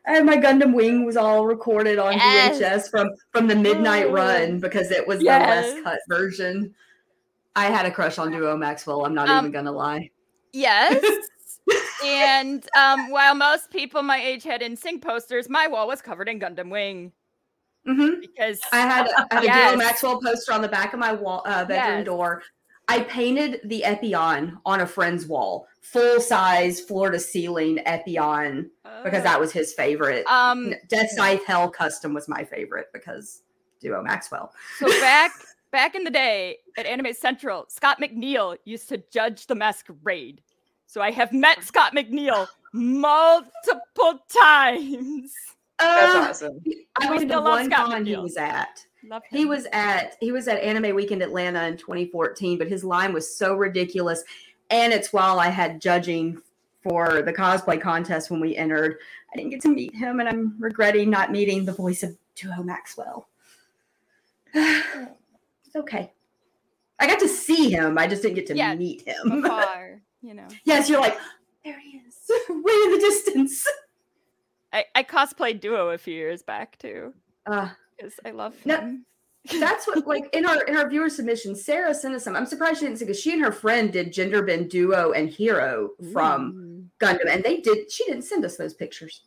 And my Gundam Wing was all recorded on Yes. VHS from from the Midnight Oh. Run because it was Yes. the less cut version. I had a crush on Duo Maxwell. I'm not Um, even gonna lie. Yes. and um, while most people my age had NSYNC posters, my wall was covered in Gundam Wing hmm because I had, I had a Yes. Duo Maxwell poster on the back of my wall uh, bedroom Yes. door. I painted the Epyon on a friend's wall, full size floor to ceiling Epyon because that was his favorite. um Death Scythe Hell Custom was my favorite because Duo Maxwell. so back back in the day at Anime Central, Scott McNeil used to judge the masquerade. So I have met Scott McNeil multiple times. That's Uh, awesome. I We went to still love one Scott con he was at. Love He was at he was at Anime Weekend Atlanta in 2014, but his line was so ridiculous. And it's while I had judging for the cosplay contest when we entered. I didn't get to meet him, and I'm regretting not meeting the voice of Duo Maxwell. it's okay. I got to see him. I just didn't get to Yeah, meet him. far, you know. yes, you're like, there he is, way in the distance. I, I cosplayed Duo a few years back too Uh, because I love No, him. That's what like in our in our viewer submission, Sarah sent us some. I'm surprised she didn't say because she and her friend did gender bend duo and Heero from Ooh. Gundam, and they did. She didn't send us those pictures.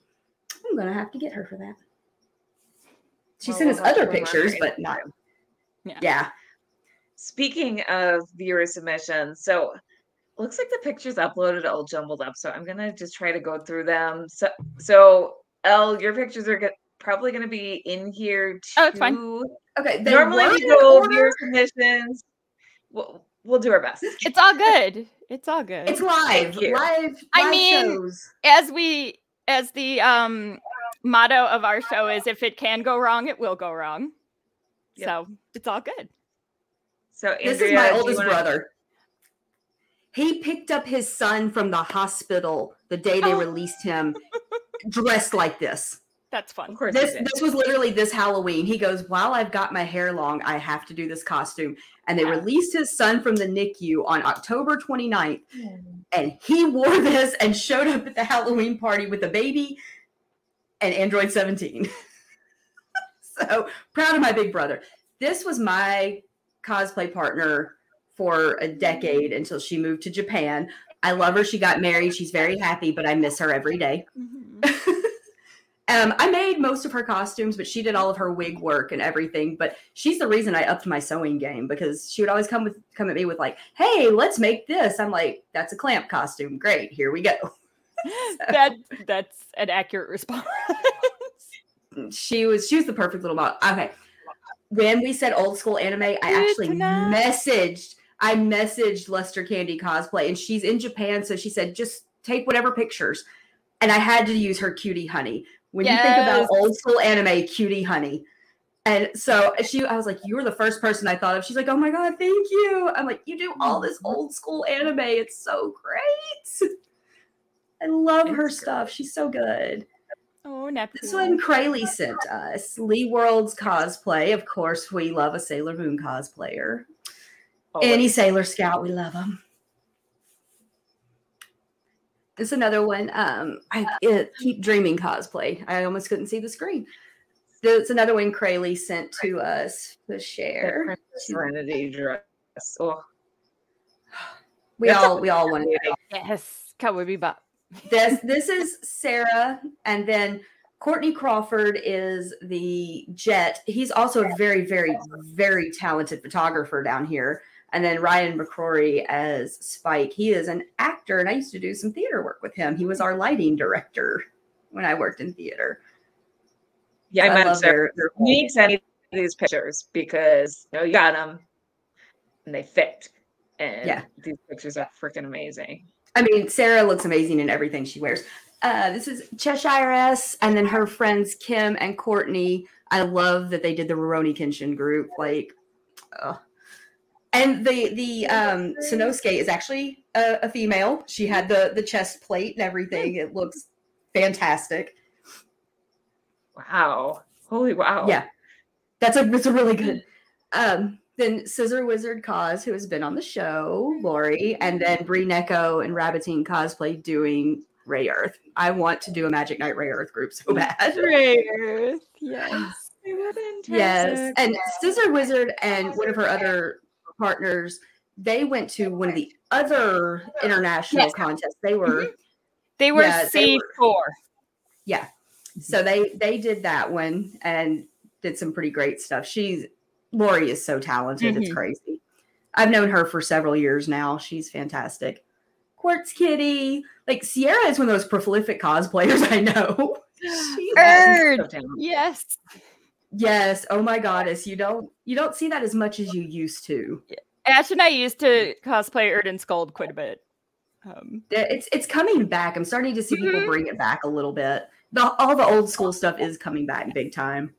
I'm gonna have to get her for that. She Well, sent we'll us other pictures, but not. Yeah. Yeah. Speaking of viewer submissions, so looks like the pictures uploaded all jumbled up. So I'm gonna just try to go through them. So, so Elle, your pictures are go- probably gonna be in here too. Oh, it's fine. Okay. they Normally we go over viewer submissions. We'll, we'll do our best. It's all good. It's all good. It's live. Thank you. Live. I mean, shows. as we as the um motto of our show is if it can go wrong, it will go wrong. Yep. So it's all good. So This is my oldest wanna- brother. He picked up his son from the hospital the day they Oh. released him, dressed like this. That's fun. Of course, this this was literally this Halloween. He goes, "While I've got my hair long, I have to do this costume." And they Yeah. released his son from the NICU on October 29th, hmm. and he wore this and showed up at the Halloween party with a baby and Android 17. so proud of my big brother. This was my cosplay partner for a decade mm-hmm. until she moved to Japan. I love her. She got married. She's very happy, but I miss her every day. Mhm. Um, I made most of her costumes, but she did all of her wig work and everything. But she's the reason I upped my sewing game because she would always come with come at me with like, "Hey, let's make this." I'm like, "That's a clamp costume. Great, here we go." that that's an accurate response. she was she was the perfect little mom. Okay, when we said old school anime, I actually messaged I messaged Lester Candy cosplay, and she's in Japan, so she said just take whatever pictures, and I had to use her cutie honey. When you think about old school anime, cutie honey. And so she, I was like, "You were the first person I thought of." She's like, "Oh my god, thank you!" I'm like, "You do all this mm-hmm. old school anime. It's so great. I love her It's stuff. She's so good." oh, Neptune. This one Crayle sent us. Lee World's cosplay. Of course, we love a Sailor Moon cosplayer. Any Sailor Scout, we love them. This is another one. Um, I it, keep dreaming cosplay. I almost couldn't see the screen. It's another one Crayle sent to us to share. Serenity dress. Oh, We That's all we all wanted yes, Cowboy Bebop. this this is Sarah, and then Courtney Crawford is the Jet. He's also a very, very, very talented photographer down here. And then Ryan McCrory as Spike. He is an actor, and I used to do some theater work with him. He was our lighting director when I worked in theater. yeah, I, I meant their, their You need to send these pictures because you know you got them and they fit. And Yeah. these pictures are freaking amazing. I mean, Sarah looks amazing in everything she wears. Uh, this is Cheshire S, and then her friends Kim and Courtney. I love that they did the Rurouni Kenshin group. Like, ugh. And the the um, Sanosuke is actually a, a female. She had the the chest plate and everything. It looks fantastic. Wow. Holy wow. Yeah, that's a that's a really good. Um, then Scissor Wizard Cause, who has been on the show, Lori, and then Bree Neko and Rabbitine cosplay doing Rayearth. I want to do a Magic Knight Rayearth group so bad. Ray Earth, Yes. Yes, and Scissor Wizard and one of her other partners, they went to one of the other international Yes. contests. They were They were Yeah, C four. so they they did that one and did some pretty great stuff. She's Lori is so talented, it's Mhm. crazy. I've known her for several years now. She's fantastic. Quartz Kitty, like Sierra is one of those prolific cosplayers I know. She. So. Yes. Yes, oh my goddess, you don't you don't see that as much as you used to. Ash and I used to cosplay Urd and Skuld quite a bit. Um, It's it's coming back. I'm starting to see people Mhm. bring it back a little bit. The, all the old school stuff is coming back big time.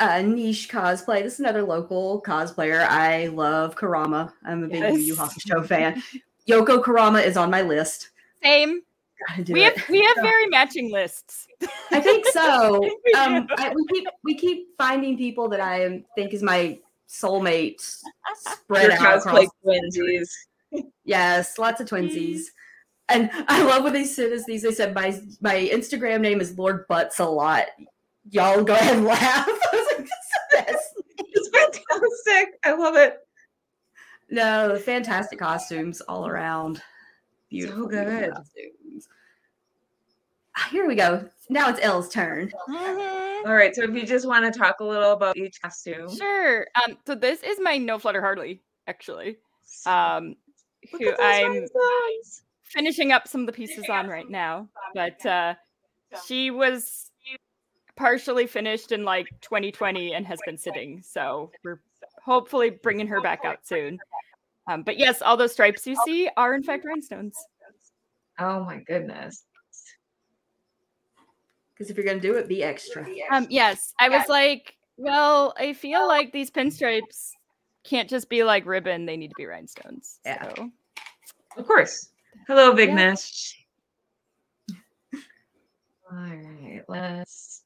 Uh, niche cosplay. This is another local cosplayer. I love Kurama. I'm a big Yu Yu Hakusho fan. Yoko Kurama is on my list. same. Gotta do We have it. we have very matching lists. I think so. We um. I, we keep we keep finding people that I think is my soulmate spread Your out cosplay across twinsies. Yes, lots of twinsies. And I love what they said is these. They said my my Instagram name is Lord Butts a lot. Y'all go ahead and laugh. I was like, this is the best. It's fantastic. I love it. No, fantastic costumes all around. Beautiful, beautiful good. costumes. Ah, Here we go. Now it's Elle's turn. Mhm. All right. So if you just want to talk a little about each costume. Sure. Um, so this is my No Flutter Hardly, actually. Um, Look who at those I'm rhinestones. finishing up some of the pieces on right now, but uh, she was partially finished in like 2020 and has been sitting. So we're hopefully bringing her back out soon. Um, but yes, all those stripes you see are in fact rhinestones. Oh my goodness. Because if you're gonna do it, be extra. Um, yes, I was like, well, I feel like these pinstripes can't just be like ribbon; they need to be rhinestones. Yeah. So Of course. Hello, Yeah. Vignesh. All right. Let's.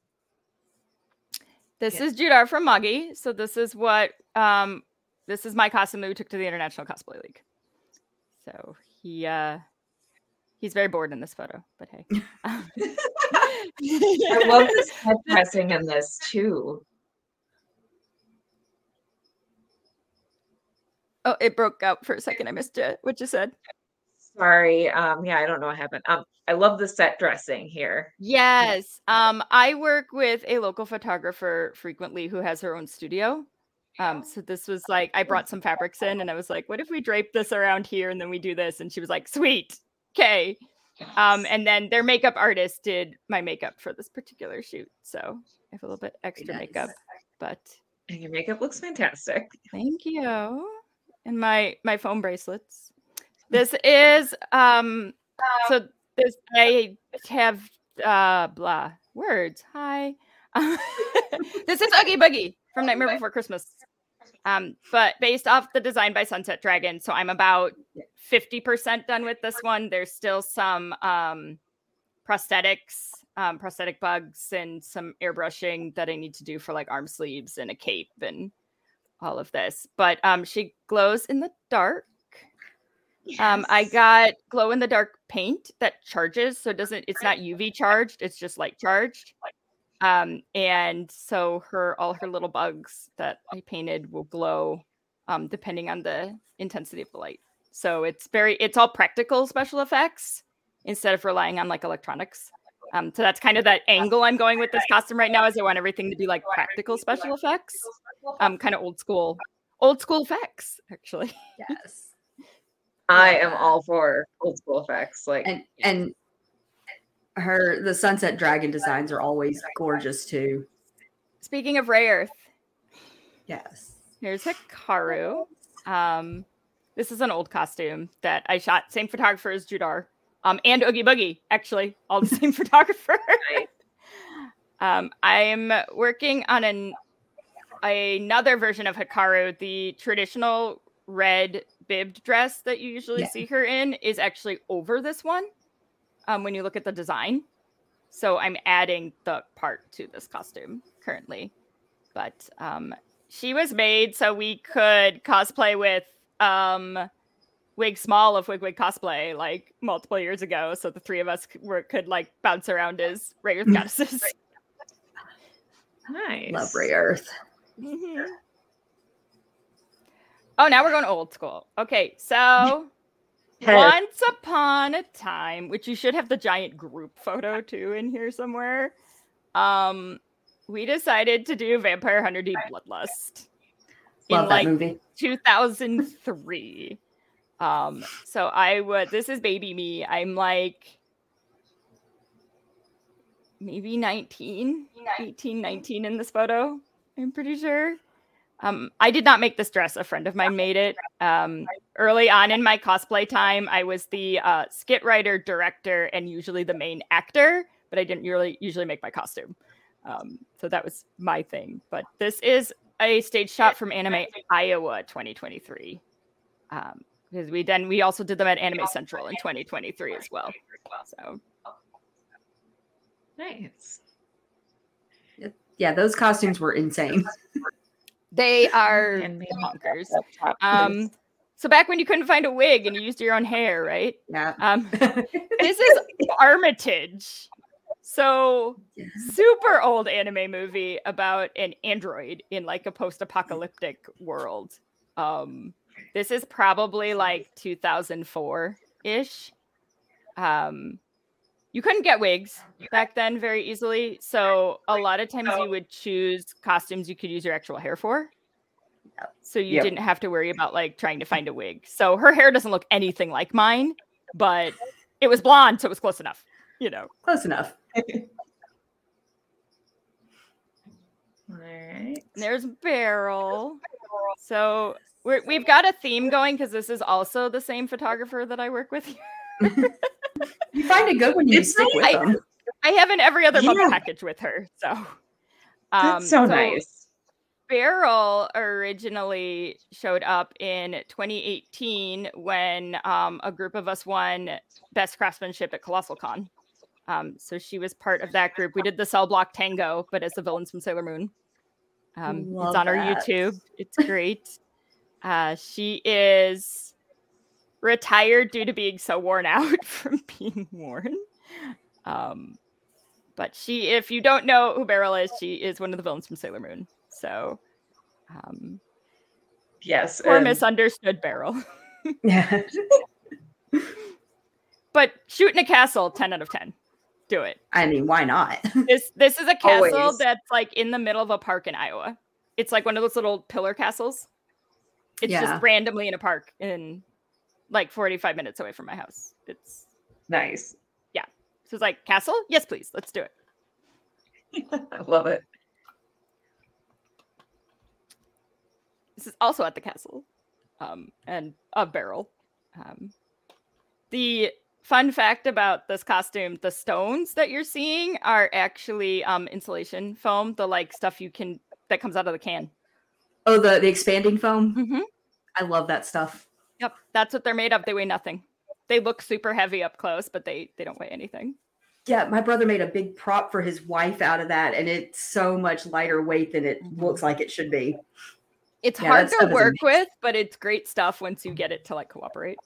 this Yeah. is Judar from Magi. So this is what um, this is my costume that we took to the International Cosplay League. So he uh, he's very bored in this photo, but hey. I love this head dressing in this too. Oh, it broke out for a second. I missed it. What you said? sorry. Um, yeah, I don't know what happened. Um, I love the set dressing here. Yes. Um, I work with a local photographer frequently who has her own studio. Um, so this was like I brought some fabrics in and I was like, what if we drape this around here and then we do this? And she was like, sweet. Okay. Um, and then their makeup artist did my makeup for this particular shoot. So I have a little bit extra nice. makeup, but And your makeup looks fantastic. Thank you. And my my foam bracelets. This is um so this I have uh blah words. Hi. this is Oogie Boogie from Nightmare Before Christmas. Um, but based off the design by Sunset Dragon, so I'm about 50% done with this one. There's still some um prosthetics, um, prosthetic bugs, and some airbrushing that I need to do for like arm sleeves and a cape and all of this. But um, she glows in the dark. Um, I got glow in the dark paint that charges, so it doesn't. It's not UV charged. It's just light charged. Um, and so her all her little bugs that I painted will glow, um, depending on the intensity of the light. So it's very it's all practical special effects instead of relying on like electronics. Um, so that's kind of that angle I'm going with this costume right now. Is I want everything to be like practical special effects, um, kind of old school, old school effects actually. Yes. I am all for old school effects. Like And and her the sunset dragon designs are always gorgeous too. Speaking of Rayearth, Yes. Here's Hikaru. Um, this is an old costume that I shot. Same photographer as Judar. Um, and Oogie Boogie, actually, all the same photographer. Nice. um, I'm working on an another version of Hikaru. The traditional red bibbed dress that you usually Yeah. see her in is actually over this one. Um, when you look at the design, so I'm adding the part to this costume currently. But um, she was made so we could cosplay with um Wig Small of Wig Wig Cosplay like multiple years ago. So the three of us were could like bounce around as Rayearth goddesses. nice. Love Rayearth. Mhm. Oh, now we're going old school. Okay, so Yes. once upon a time, which you should have the giant group photo too in here somewhere. Um, we decided to do Vampire Hunter D Bloodlust Love in like movie. 2003. Um, so I would, this is baby me. I'm like maybe 19, 18, 19 in this photo. I'm pretty sure. Um, I did not make this dress. A friend of mine made it. Um, early on in my cosplay time, I was the uh, skit writer, director, and usually the main actor, but I didn't really usually make my costume. Um, so that was my thing. But this is a stage shot from Anime Iowa 2023. Um, because we then we also did them at Anime Central in 2023 as well. So Nice. Yeah, those costumes were insane. they are Handmade bonkers. Um, so back when you couldn't find a wig and you used your own hair, right? Yeah. Um, this is Armitage. So super old anime movie about an android in like a post-apocalyptic world. Um, this is probably like 2004 ish. Um, you couldn't get wigs back then very easily, so a lot of times you would choose costumes you could use your actual hair for. So you Yep. didn't have to worry about like trying to find a wig. So her hair doesn't look anything like mine, but it was blonde, so it was close enough. You know. Close enough. All right. There's Beryl. So we're, we've got a theme going because this is also the same photographer that I work with. You find a good one, you It's stick with them. I have an every other month Yeah. package with her. So um, That's so, nice. Beryl originally showed up in 2018 when um, a group of us won Best Craftsmanship at Colossal Con. Um, so she was part of that group. We did the Cell Block Tango, but as the villains from Sailor Moon. Um, it's on our. YouTube. It's great. uh, she is retired due to being so worn out from being worn. Um, but she, if you don't know who Beryl is, she is one of the villains from Sailor Moon. So, um, Yes. or and- misunderstood Beryl. Yeah. but shooting a castle, 10 out of 10. Do it. I mean, why not? This this is a castle Always. that's like in the middle of a park in Iowa. It's like one of those little pillar castles. It's Yeah. just randomly in a park in like 45 minutes away from my house. It's Nice. Yeah. So it's like castle? Yes, please. Let's do it. I love it. This is also at the castle. Um, and a barrel. Um, the fun fact about this costume, the stones that you're seeing are actually um insulation foam, the like stuff you can that comes out of the can. Oh, the the expanding foam. Mm-hmm. I love that stuff. Yep, that's what they're made of. They weigh nothing. They look super heavy up close, but they they don't weigh anything. Yeah, my brother made a big prop for his wife out of that, and it's so much lighter weight than it Mhm. looks like it should be. It's Yeah, hard to work with, but it's great stuff once you get it to like cooperate.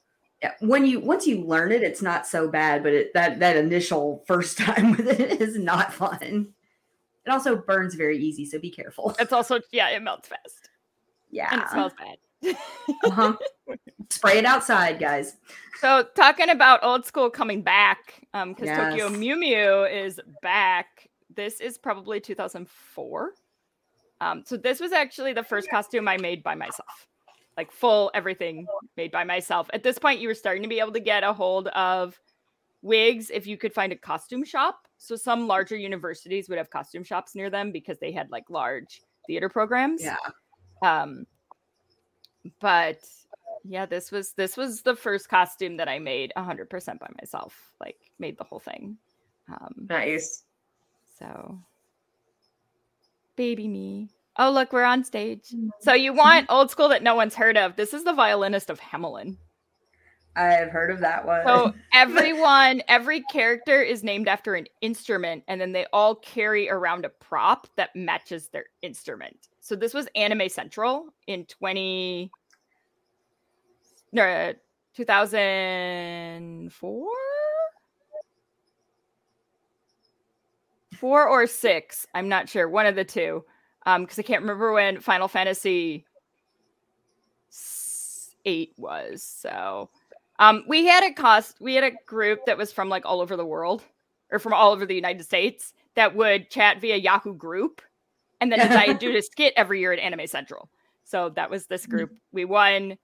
Yeah, when you once you learn it, it's not so bad, but it, that that initial first time with it is not fun. It also burns very easy, so be careful. It's also yeah, it melts fast Yeah, and it smells bad. Uh-huh. spray it outside, guys. So talking about old school coming back, um, because Tokyo Mew Mew is back. This is probably 2004. Um, so this was actually the first costume I made by myself, like full everything made by myself. At this point, you were starting to be able to get a hold of wigs if you could find a costume shop. So some larger universities would have costume shops near them because they had like large theater programs Yeah, um but yeah this was this was the first costume that i made 100% by myself like made the whole thing um Nice. so baby me oh look we're on stage so you want old school that no one's heard of this is the violinist of Hamelin. I've heard of that one. so everyone every character is named after an instrument and then they all carry around a prop that matches their instrument so this was anime central in 20 no 2004 four or six i'm not sure one of the two um because i can't remember when final fantasy 8 was so um, we had a cost. We had a group that was from like all over the world, or from all over the United States, that would chat via Yahoo Group, and then to do a skit every year at Anime Central. So that was this group. We won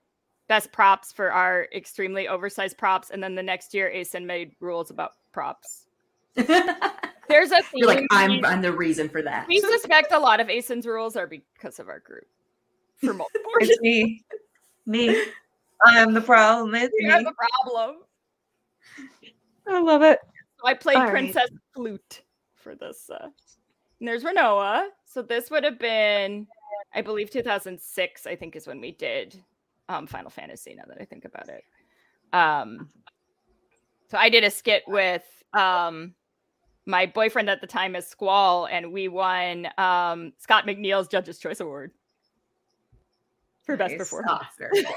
best props for our extremely oversized props, and then the next year, ACEN made rules about props. There's a You're like. I'm I'm the reason for that. we suspect a lot of ACEN's rules are because of our group. For multiple It's reasons. me. Me. I'm the problem. It's are me. the problem. I love it. So I played All right. Princess Flute for this. Uh, and there's Rinoa. So this would have been, I believe, 2006. I think is when we did um, Final Fantasy. Now that I think about it, um, so I did a skit with um, my boyfriend at the time as Squall, and we won um, Scott McNeil's Judge's Choice Award for best performance. Ah, very.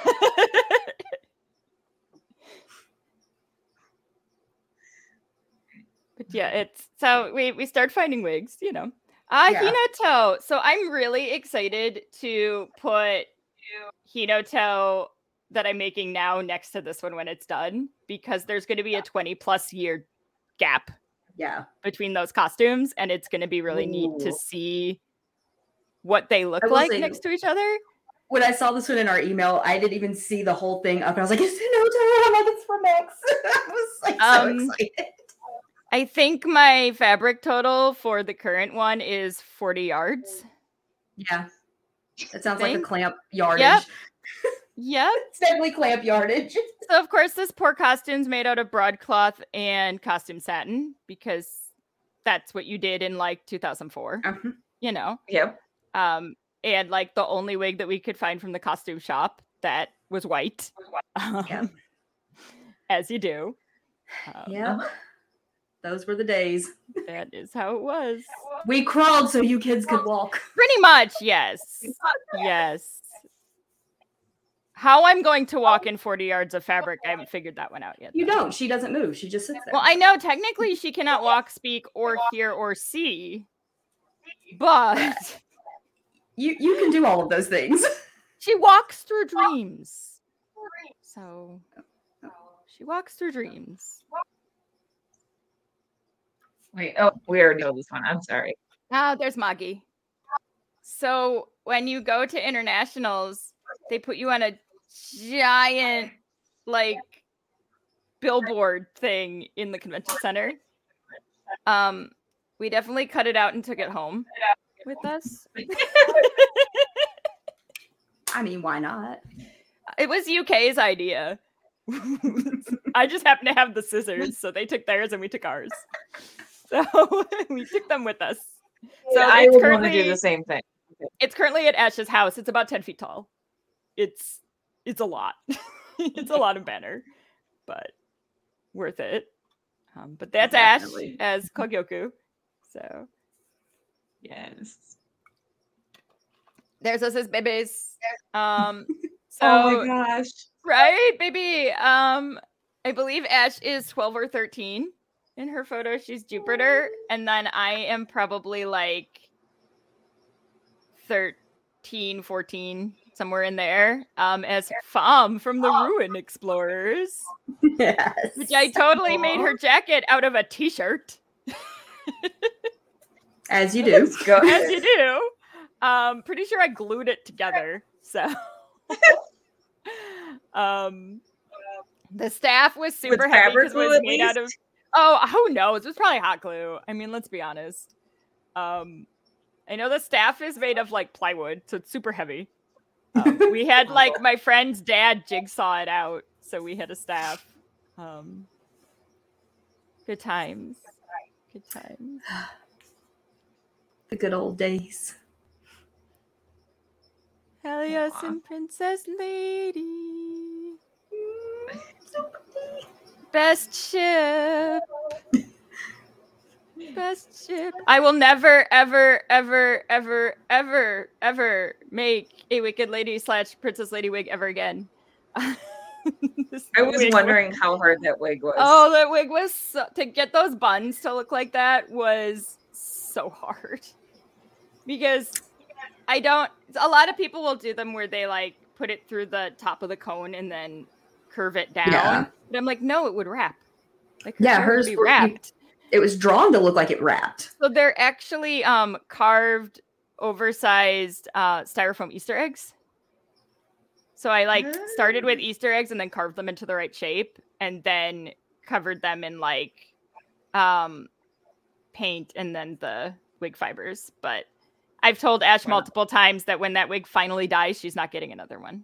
But yeah, it's so we we start finding wigs, you know. Uh Yeah. Hinoto. So I'm really excited to put Hinoto that I'm making now next to this one when it's done because there's going to be a 20 plus year gap yeah. between those costumes and it's going to be really neat to see what they look like say- next to each other. When I saw this one in our email, I didn't even see the whole thing up. I was like, "It's Hinoto!" I'm like, "It's from X." I was like so Um, excited. I think my fabric total for the current one is 40 yards. Yeah, it sounds like a clamp yardage. Yep. Yep. It's definitely clamp yardage. So of course this poor costume's made out of broadcloth and costume satin because that's what you did in like 2004, Uh-huh. you know. Yep. Um and like the only wig that we could find from the costume shop that was white. Yeah. Um, As you do. Um, Yeah, those were the days. That is how it was. We crawled so you kids could walk. Pretty much, yes. Yes. How I'm going to walk in 40 yards of fabric, I haven't figured that one out yet. You don't. She doesn't move. She just sits there. Well, I know technically she cannot walk, speak, or hear or see, but you you can do all of those things. she walks through dreams. So She walks through dreams. Wait, oh, we already know this one. I'm sorry. Oh, there's Magi. So when you go to internationals, they put you on a giant like billboard thing in the convention center. Um, we definitely cut it out and took it home with us. I mean, why not? It was UK's idea. I just happened to have the scissors, so they took theirs and we took ours. So we took them with us. So I it's would want to do the same thing. it's currently at Ash's house. It's about 10 feet tall. It's it's a lot. it's a lot of banner, but worth it. Um, but that's Definitely. Ash as Kougyoku. So Yes. there's us as babies. Um so oh my gosh. right, baby. Um I believe Ash is 12 or 13 in her photo. She's Jupiter. And then I am probably like 13, 14, somewhere in there. Um, as Fam from the Ruin Explorers. Yes. Which I totally made her jacket out of a t-shirt. As you do. As you do. Um, pretty sure I glued it together. So um the staff was super heavy fabric because it was made out of? Oh who knows? It was probably hot glue. I mean, let's be honest. Um I know the staff is made of like plywood, so it's super heavy. Um, we had like my friend's dad jigsaw it out, so we had a staff. Um good times. Good times. The good old days. Helios Aw. and Princess Lady. Best ship. Best ship. I will never, ever, ever, ever, ever, ever make a Wicked Lady slash Princess Lady wig ever again. I was wondering how hard that wig was. Oh, that wig was so, to get those buns to look like that was so hard. Because I don't a lot of people will do them where they like put it through the top of the cone and then curve it down. Yeah. But I'm like, no, it would wrap. Like Yeah, hair would hers were- you- wrapped. It was drawn to look like it wrapped. So they're actually um carved oversized uh styrofoam Easter eggs. So I like started with Ah. Easter eggs and then carved them into the right shape and then covered them in like um paint and then the wig fibers. But I've told Ash multiple times that when that wig finally dies, she's not getting another one.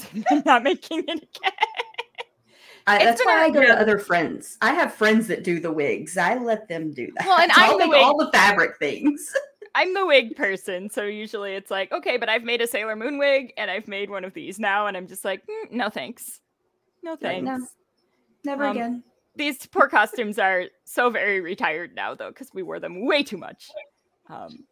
I'm not making it again. I, It's why I go to other friends. I have friends that do the wigs. I let them do that. Well, and I'm the make all the fabric things. I'm the wig person, so usually it's like, okay, but I've made a Sailor Moon wig and I've made one of these now, and I'm just like, "Mm, no thanks, no thanks. no. Never Um, again. These poor costumes are so very retired now, though, because we wore them way too much. Um,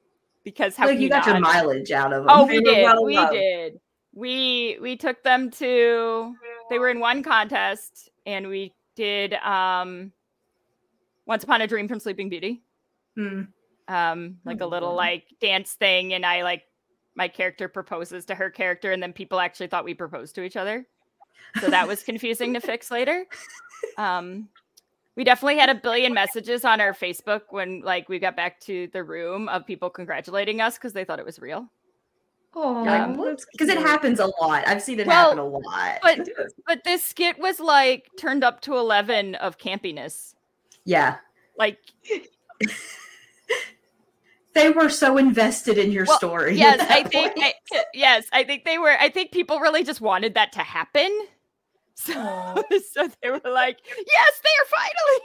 because how Like can you got not? your mileage out of them. Oh, we did. we did. We we took them to. They were in one contest, and we did um, Once Upon a Dream from Sleeping Beauty. Hmm. um like a Oh, little like dance thing and i like my character proposes to her character and then people actually thought we proposed to each other so that was confusing to fix later um we definitely had a billion messages on our facebook when like we got back to the room of people congratulating us because they thought it was real Oh, Um, that's Because it happens a lot. I've seen it Well, happen a lot. but but this skit was like turned up to 11 of campiness yeah. like They were so invested in your Well, story. yes i think. I, yes i think they were i think people really just wanted that to happen so, Aw. so they were like yes they are finally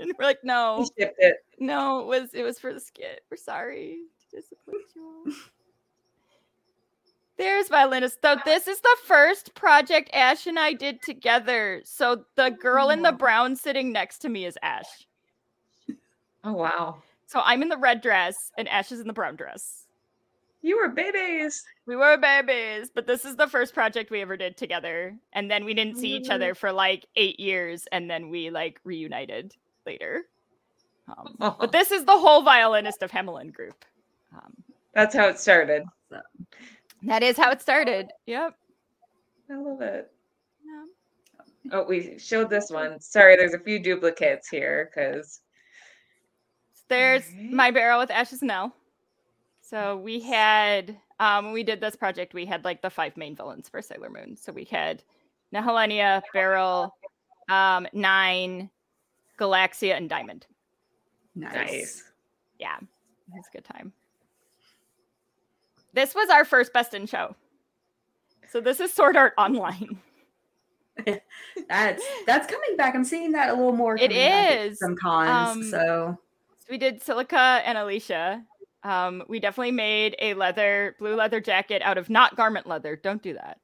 and we're like no it. no it was it was for the skit we're sorry to disappoint you all there's violinist so this is the first project ash and i did together so the girl in the brown sitting next to me is ash Oh wow. so i'm in the red dress and ash is in the brown dress You were babies. We were babies, but this is the first project we ever did together. And then we didn't see each other for like eight years, and then we like reunited later. Um, but this is the whole violinist of Hamelin group. Um, That's how it started. That is how it started. Yep. I love it. Yeah. Oh, we showed this one. Sorry, there's a few duplicates here because There's Alright. my Beryl with Ashes and L. So we had um when we did this project, we had like the five main villains for Sailor Moon. So we had Nehelenia, Beryl, um, Nine, Galaxia, and Diamond. Nice. nice. Yeah, it was a good time. This was our first best in show. So this is Sword Art Online. That's that's coming back. I'm seeing that a little more. It is coming back at is. some cons. Um, so we did Silica and Alicia. Um, we definitely made a leather, blue leather jacket out of not garment leather. Don't do that.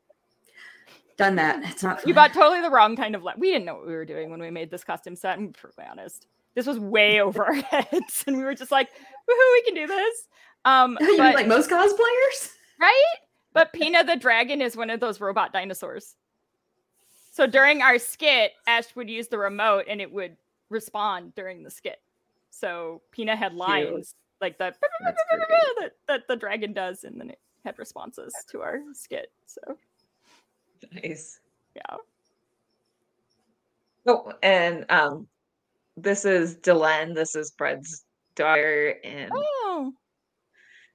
done that. It's not. Fun. bought totally the wrong kind of leather. We didn't know what we were doing when we made this costume set. I'm perfectly honest. This was way over our heads, and we were just like, "Woohoo, we can do this!" Um, you mean but, like most cosplayers. right? But Pina the dragon is one of those robot dinosaurs. So during our skit, Ash would use the remote, and it would respond during the skit. So Pina had lines like the that, that the dragon does, and then it had responses to our skit. So Nice. yeah. Oh, and um, this is Delenn. This is Fred's daughter, and Oh,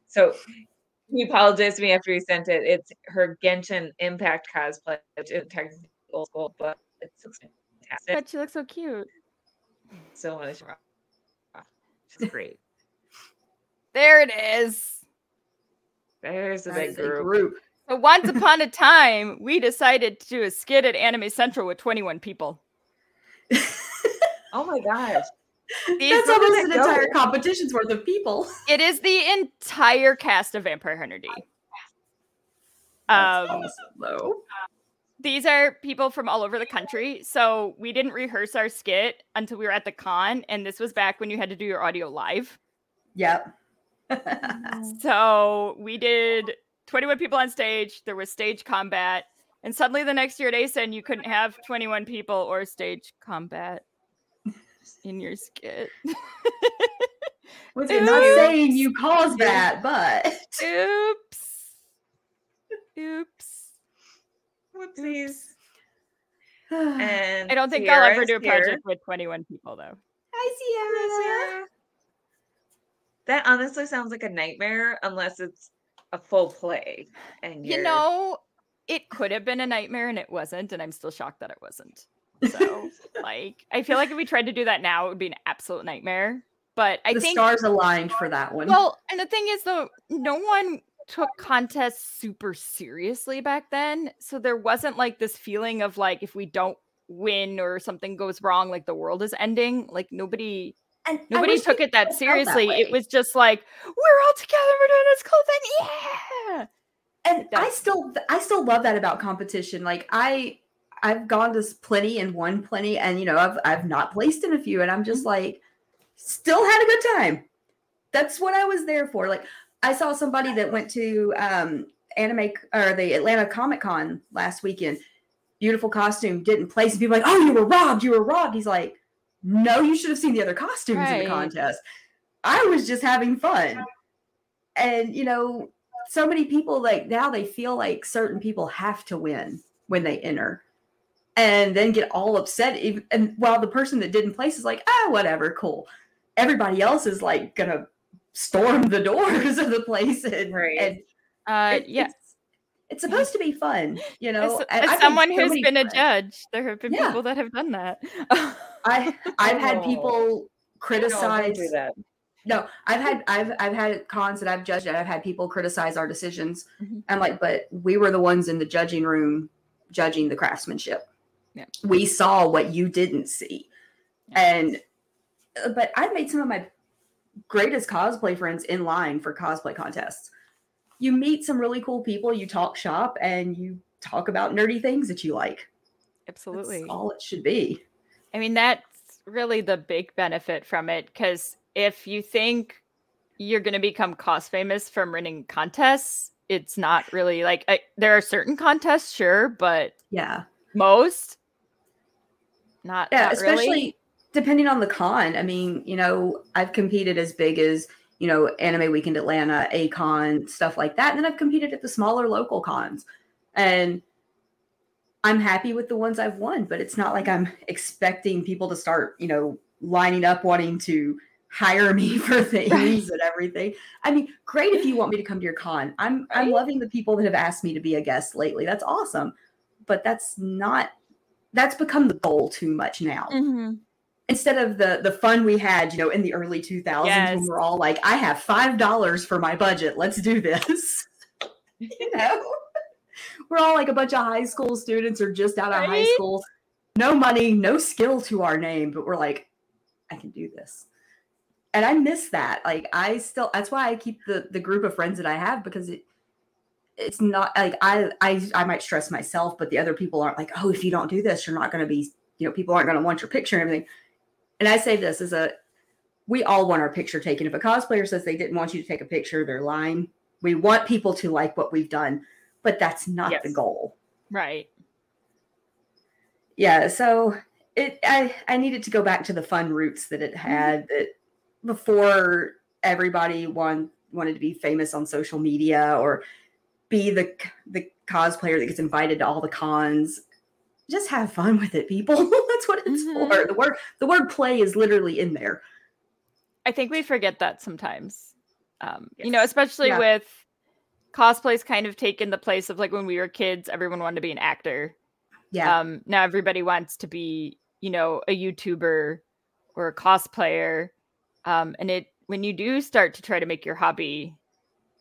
so he apologized to me after he sent it. It's her Genshin Impact cosplay, which is technically old school, but it's fantastic. but she looks so cute. So want to show off. She's great. There it is. There's a big group. group. So once upon a time, we decided to do a skit at Anime Central with 21 people. Oh my gosh. These That's almost an entire competition's worth of people. It is the entire cast of Vampire Hunter D. Um, awesome, these are people from all over the country. So we didn't rehearse our skit until we were at the con, and this was back when you had to do your audio live. Yep. So we did 21 people on stage. There was stage combat, and suddenly the next year at said you couldn't have 21 people or stage combat in your skit. Was it not saying you caused that, but Oops. Oops. Whoopsies. Hi, And I don't think I'll ever do a here. project with 21 people though. Hi, Sierra. That honestly sounds like a nightmare unless it's a full play. And You you're- know, it could have been a nightmare and it wasn't, and I'm still shocked that it wasn't. So, like, I feel like if we tried to do that now, it would be an absolute nightmare. But I think the think, stars aligned for that one. well, and the thing is, though, no one took contests super seriously back then. So there wasn't like this feeling of like, if we don't win or something goes wrong, like the world is ending. Like, nobody and Nobody took it that felt that seriously. it was just like, we're all together, we're doing this cool thing. Yeah. and I still I still love that about competition. Like I I've gone to plenty and won plenty, and you know I've I've not placed in a few, and I'm just Mm-hmm. like still had a good time. That's what I was there for. Like I saw somebody that went to um anime or the Atlanta Comic Con last weekend. Beautiful costume, didn't place, and people like, oh, you were robbed, you were robbed. He's like, no, you should have seen the other costumes in the contest. I was just having fun. And you know, so many people like now they feel like certain people have to win when they enter and then get all upset ev- and while the person that didn't place is like ah whatever cool everybody else is like gonna storm the doors of the place and, Right. and Uh, it- yeah. it's, it's supposed to be fun you know As, as someone so who's many been a judge, there have been Yeah. people that have done that. i i've had Oh. people No, don't criticize do that. No, I've had I've I've had cons that I've judged and I've had people criticize our decisions. Mhm. I'm like, but we were the ones in the judging room judging the craftsmanship. Yeah. We saw what you didn't see. Yeah. And uh, but I've made some of my greatest cosplay friends in line for cosplay contests. You meet some really cool people, you talk shop and you talk about nerdy things that you like. Absolutely. That's all it should be. I mean, that's really the big benefit from it because if you think you're going to become cost famous from winning contests, it's not really like I, there are certain contests, sure, but Yeah. most not. yeah not especially really. depending on the con i mean you know i've competed as big as you know anime weekend atlanta A-Kon stuff like that and then i've competed at the smaller local cons and I'm happy with the ones I've won, but it's not like I'm expecting people to start, you know, lining up wanting to hire me for things Right. and everything. I mean, great if you want me to come to your con. I'm I'm loving the people that have asked me to be a guest lately. That's awesome. But that's not that's become the goal too much now. Mhm. Instead of the the fun we had, you know, in the early 2000s when we're all like, I have five dollars for my budget. Let's do this. you know, we're all like a bunch of high school students or just out of high Right? school, no money, no skill to our name, but we're like, I can do this. And I miss that. Like I still that's why I keep the the group of friends that I have because it it's not like I I I might stress myself, but the other people aren't like, oh, if you don't do this, you're not gonna be, you know, people aren't gonna want your picture and everything. And I say this as a we all want our picture taken. If a cosplayer says they didn't want you to take a picture, they're lying. We want people to like what we've done, but that's not the goal. Right. Yeah, so it I I needed to go back to the fun roots that it mm-hmm. had that before everybody want, wanted to be famous on social media or be the the cosplayer that gets invited to all the cons. Just have fun with it, people. That's what it's Mhm. for. The word the word play is literally in there. I think we forget that sometimes. Um, You know, especially Yeah. with cosplays kind of taken the place of like when we were kids, everyone wanted to be an actor. Yeah. Um, now everybody wants to be, you know, a YouTuber or a cosplayer. Um, and it when you do start to try to make your hobby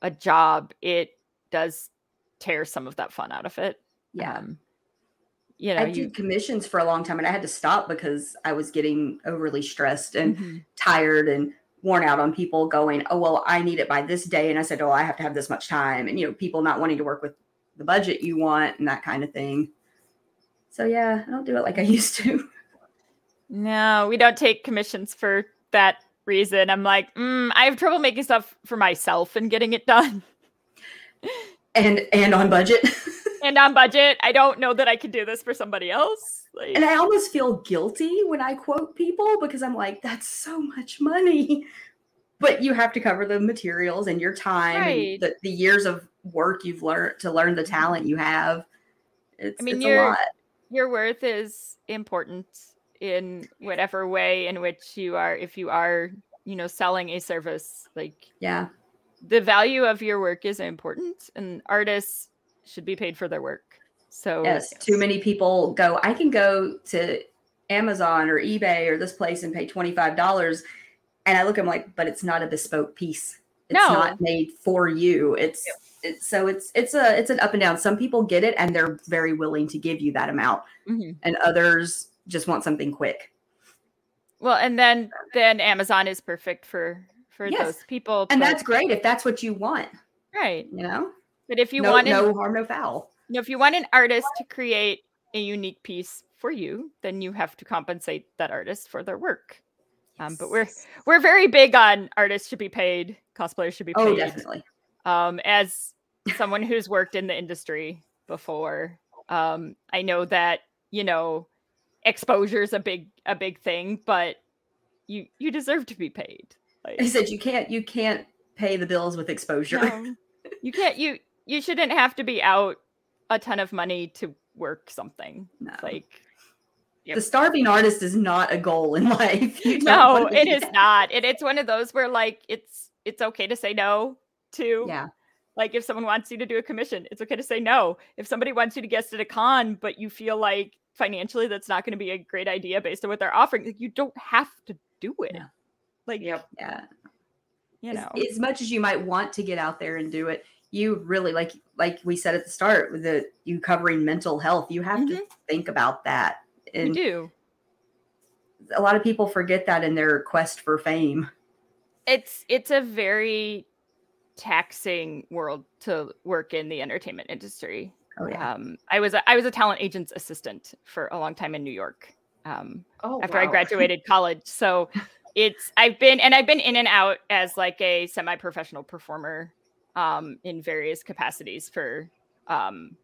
a job, it does tear some of that fun out of it. yeah. Um, you know, I you did commissions for a long time and I had to stop because I was getting overly stressed and Mhm. tired and worn out on people going, Oh, well, I need it by this day. And I said, Oh, I have to have this much time. And, you know, people not wanting to work with the budget you want and that kind of thing. So, yeah, I don't do it like I used to. No, we don't take commissions for that reason. I'm like, mm, I have trouble making stuff for myself and getting it done. And, and on budget. and on budget, I don't know that I could do this for somebody else. Like, and I almost feel guilty when I quote people because I'm like, that's so much money. But you have to cover the materials and your time Right. and the, the years of work you've learned to learn the talent you have. It's, I mean, it's a lot. your worth is important in whatever way in which you are, if you are, you know, selling a service, like Yeah. The value of your work is important and artists should be paid for their work. So, Yes, too many people go, I can go to Amazon or eBay or this place and pay $25. And I look at them like, but it's not a bespoke piece. It's No. not made for you. It's it's so it's it's a it's an up and down. Some people get it and they're very willing to give you that amount. Mhm. And others just want something quick. well, and then then Amazon is perfect for for Yes. those people. And but- that's great if that's what you want, right. you know? But if you no, want an no harm, no foul. know, if you want an artist to create a unique piece for you, then you have to compensate that artist for their work. Um, but we're we're very big on artists should be paid, cosplayers should be paid. Oh, definitely. Um, as someone who's worked in the industry before, um, I know that you know exposure is a big a big thing, but you you deserve to be paid. Like, He said you can't you can't pay the bills with exposure. no, you can't you you shouldn't have to be out a ton of money to work something. No. Like The starving artist is not a goal in life. You no, wanna it be is that. not. And it's one of those where like it's it's okay to say no to. Yeah. Like if someone wants you to do a commission, it's okay to say no. If somebody wants you to guest at a con, but you feel like financially that's not going to be a great idea based on what they're offering, like you don't have to do it. No. Like Yep. Yeah. you know. as, much as you might want to get out there and do it, you really like like we said at the start with the you covering mental health, you have to think about that. You And do. a lot of people forget that in their quest for fame. It's it's a very taxing world to work in the entertainment industry. Oh yeah. Um, I was a, I was a talent agent's assistant for a long time in New York. Um, Oh, after I graduated college. So it's I've been and I've been in and out as like a semi-professional performer um in various capacities for um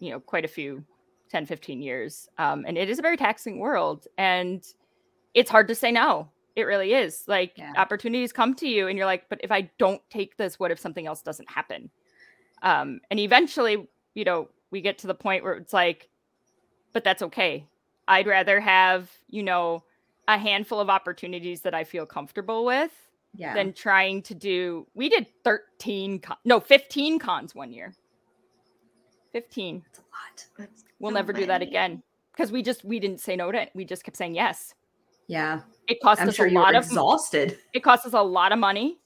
you know quite a few 10 15 years. Um and it is a very taxing world and it's hard to say no. It really is. Like Yeah. opportunities come to you and you're like, but if I don't take this, what if something else doesn't happen? Um and eventually, you know, we get to the point where it's like but that's okay. I'd rather have, you know, a handful of opportunities that I feel comfortable with Yeah. than trying to do. We did 13 con- no, 15 cons one year. 15. That's a lot. That's We'll so never do that again because we just we didn't say no to it. We just kept saying yes. Yeah. It cost I'm us sure a lot of exhausted. it cost us a lot of money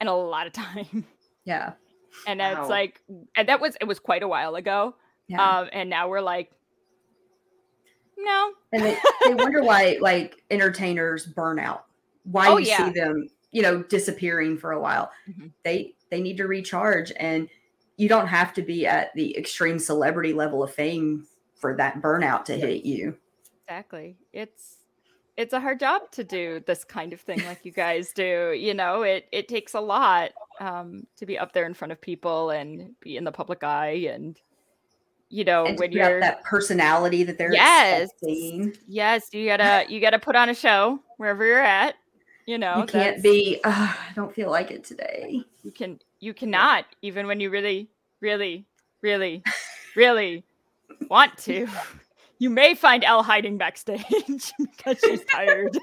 and a lot of time. Yeah. And it's like and that was it was quite a while ago. Yeah. Um and now we're like no. and they, they wonder why like entertainers burn out. Why Oh, you yeah. see them, you know, disappearing for a while. Mhm. They they need to recharge and you don't have to be at the extreme celebrity level of fame for that burnout to hit you. Exactly. It's it's a hard job to do this kind of thing like you guys do. You know, it it takes a lot um to be up there in front of people and be in the public eye and you know and when you're that personality that they're Yes. expecting. yes you gotta you gotta put on a show wherever you're at you know you can't be "Ugh, I don't feel like it today. you can you cannot even when you really really really really want to you may find Elle hiding backstage because she's tired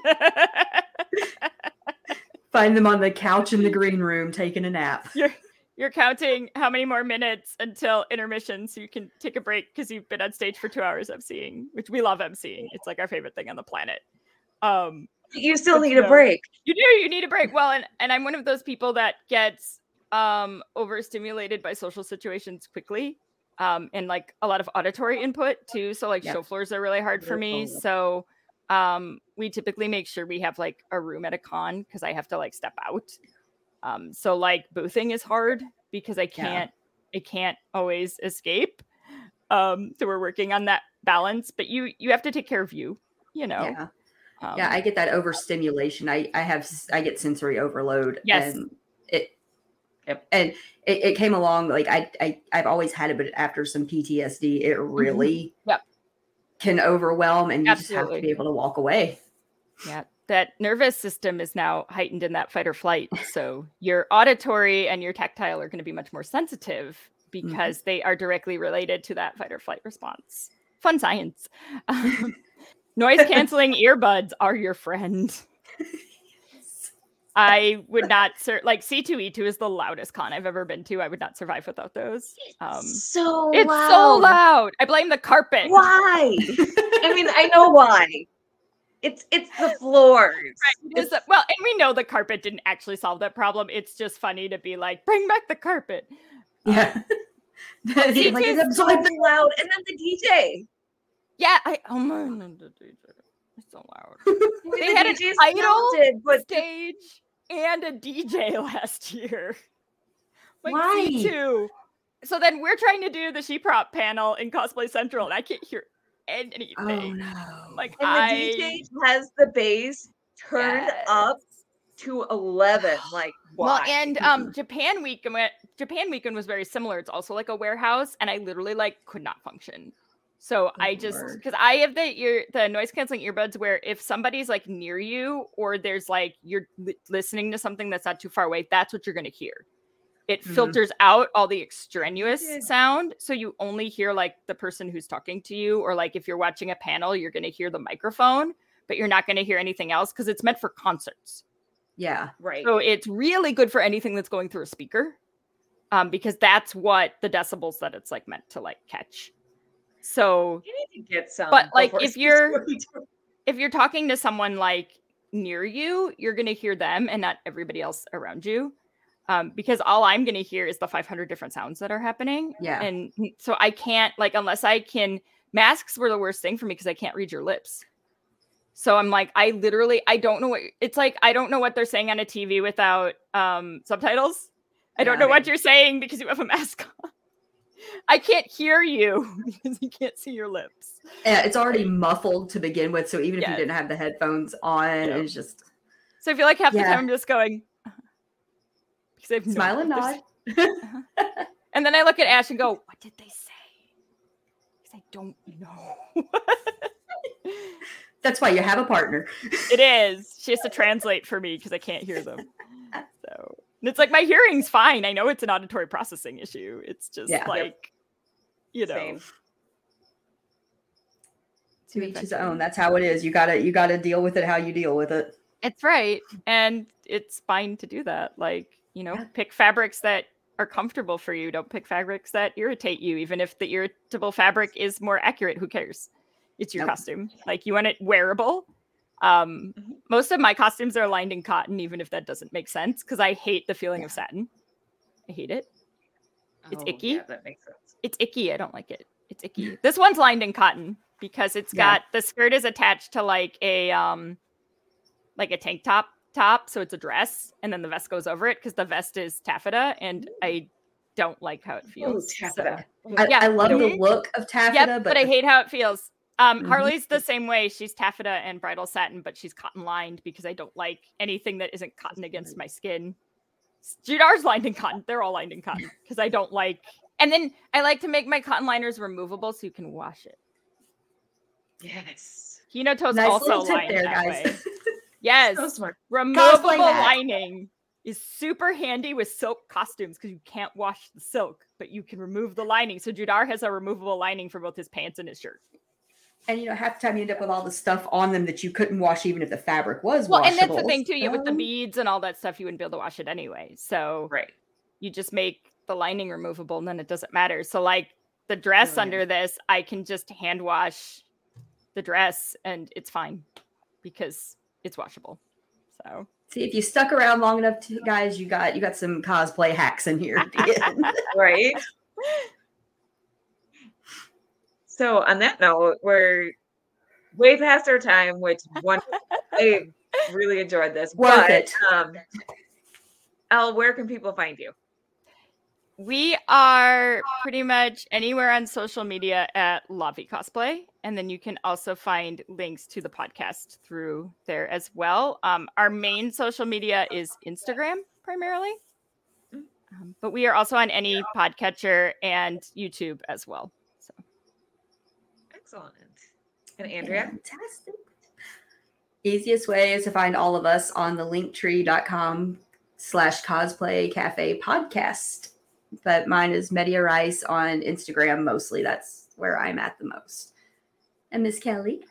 Find them on the couch in the green room taking a nap. you're you're counting how many more minutes until intermission so you can take a break because you've been on stage for two hours emceeing which we love emceeing. It's like our favorite thing on the planet. Um You still need a break. you do you need a break. Well and and i'm one of those people that gets um overstimulated by social situations quickly um and like a lot of auditory input too so like show floors are really hard for me. so um we typically make sure we have like a room at a con because i have to like step out um so like boothing is hard because i can't i can't always escape um so we're working on that balance but you you have to take care of you you know Yeah. um, yeah, I get that overstimulation. I I have I get sensory overload. Yes. And it Yep. and it, it came along like I, I I've always had it, but after some PTSD, it really Mm-hmm. Yep. can overwhelm and you just have to be able to walk away. Yeah, that nervous system is now heightened in that fight or flight. So your auditory and your tactile are going to be much more sensitive because they are directly related to that fight or flight response. Fun science. Um, noise canceling earbuds are your friend. I would not sur- like C2E2 is the loudest con I've ever been to. I would not survive without those. Um, so it's loud. so loud. I blame the carpet. Why? I mean, I know why. It's it's the floors. It is a- well, and we know the carpet didn't actually solve that problem. It's just funny to be like, bring back the carpet. Yeah. Um, it's like, like it it's so absorbs- loud, and then the DJ. Yeah, I oh my the DJ. It's so loud. They the had a DJ's title, talented, but Stage and a DJ last year. Like Why? C2. So then we're trying to do the She Prop panel in Cosplay Central, and I can't hear anything. Oh no. Like and I the DJ has the bass turned up to eleven. Like Well, and um, Japan weekend Japan Weekend was very similar. It's also like a warehouse, and I literally like could not function. So I just because I have the ear the noise canceling earbuds where if somebody's like near you or there's like you're li- listening to something that's not too far away, that's what you're gonna hear. It Mhm. filters out all the extraneous Yeah. sound, so you only hear like the person who's talking to you, or like if you're watching a panel, you're gonna hear the microphone, but you're not gonna hear anything else because it's meant for concerts. yeah. right. So it's really good for anything that's going through a speaker, um, because that's what the decibels that it's like meant to like catch. So you need to get some. But, like, if you're- C2E2. if you're talking to someone like near you, you're gonna hear them and not everybody else around you, um, because all I'm gonna hear is the 500 different sounds that are happening, Yeah. and so I can't like unless I can. Masks were the worst thing for me because I can't read your lips. So I'm like, I literally, I don't know what it's like. I don't know what they're saying on a TV without um, subtitles. I don't Yeah. know what you're saying because you have a mask on. I can't hear you because you can't see your lips. Yeah, it's already muffled to begin with, so even if Yes. you didn't have the headphones on, Yeah. it's just So I feel like half the time I'm just going because I have no smile and nod. they're. And then I look at Ash and go, "What did they say?" Because I don't know. That's why you have a partner. it is. She has to translate for me because I can't hear them. So and it's like my hearing's fine. I know it's an auditory processing issue. It's just Yeah. Yep. like, you know, Same. to each his own. That's how it is. You gotta you gotta deal with it how you deal with it. It's right. And it's fine to do that. Like, you know, pick fabrics that are comfortable for you. Don't pick fabrics that irritate you. Even if the irritable fabric is more accurate, who cares? It's your nope. costume. Like you want it wearable. Um, mm-hmm. most of my costumes are lined in cotton, even if that doesn't make sense, because I hate the feeling yeah. of satin. I hate it. It's oh, icky. Yeah, that makes sense. It's icky. I don't like it. It's icky. this one's lined in cotton because it's got yeah. the skirt is attached to like a um like a tank top top, so it's a dress, and then the vest goes over it because the vest is taffeta, and I don't like how it feels. Ooh, taffeta. So, I, yeah, I love the look of taffeta, yep, but, but I hate how it feels. Um, mm-hmm. Harley's the same way. She's taffeta and bridal satin, but she's cotton lined because I don't like anything that isn't cotton against my skin. Judar's lined in cotton. They're all lined in cotton because I don't like. And then I like to make my cotton liners removable so you can wash it. Yes. Hinoto's nice also lined there, that guys. way. Yes. So smart. Removable lining is super handy with silk costumes because you can't wash the silk, but you can remove the lining. So Judar has a removable lining for both his pants and his shirt. And you know, half the time you end up with all the stuff on them that you couldn't wash, even if the fabric was well. Washable. And that's the thing too. You um, with the beads and all that stuff, you wouldn't be able to wash it anyway. So right, you just make the lining removable, and then it doesn't matter. So like the dress under this, I can just hand wash the dress, and it's fine because it's washable. So see if you stuck around long enough, to, guys, you got you got some cosplay hacks in here, right? So on that note, we're way past our time, which one I really enjoyed this. Worth but, it. Um, Elle, where can people find you? We are pretty much anywhere on social media at La Vie Cosplay. And then you can also find links to the podcast through there as well. Um, our main social media is Instagram primarily. Mm. Um, but we are also on any podcatcher and YouTube as well. So excellent. And Andrea? Fantastic. Easiest way is to find all of us on the linktree.com slash cosplay cafe podcast but mine is Mehdia Raiise on Instagram mostly. That's where I'm at the most. And Miss Kelly?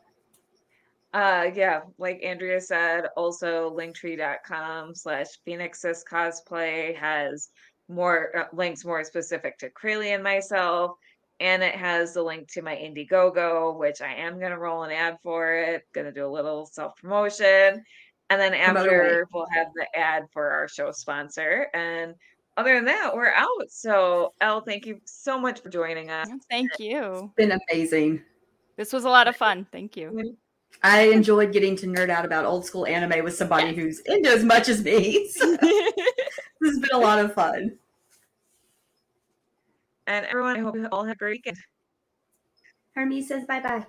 Uh yeah, like Andrea said, also linktree.com slash phoenixes cosplay has more uh, links more specific to Crayle and myself. And it has the link to my Indiegogo, which I am gonna roll an ad for it, gonna do a little self-promotion. And then after we'll have the ad for our show sponsor. And other than that, we're out. So, Elle, thank you so much for joining us. Thank you. It's been amazing. This was a lot of fun. Thank you. I enjoyed getting to nerd out about old school anime with somebody who's into as much as me. So this has been a lot of fun. And everyone, I hope you all have a great weekend. Hermes says bye bye.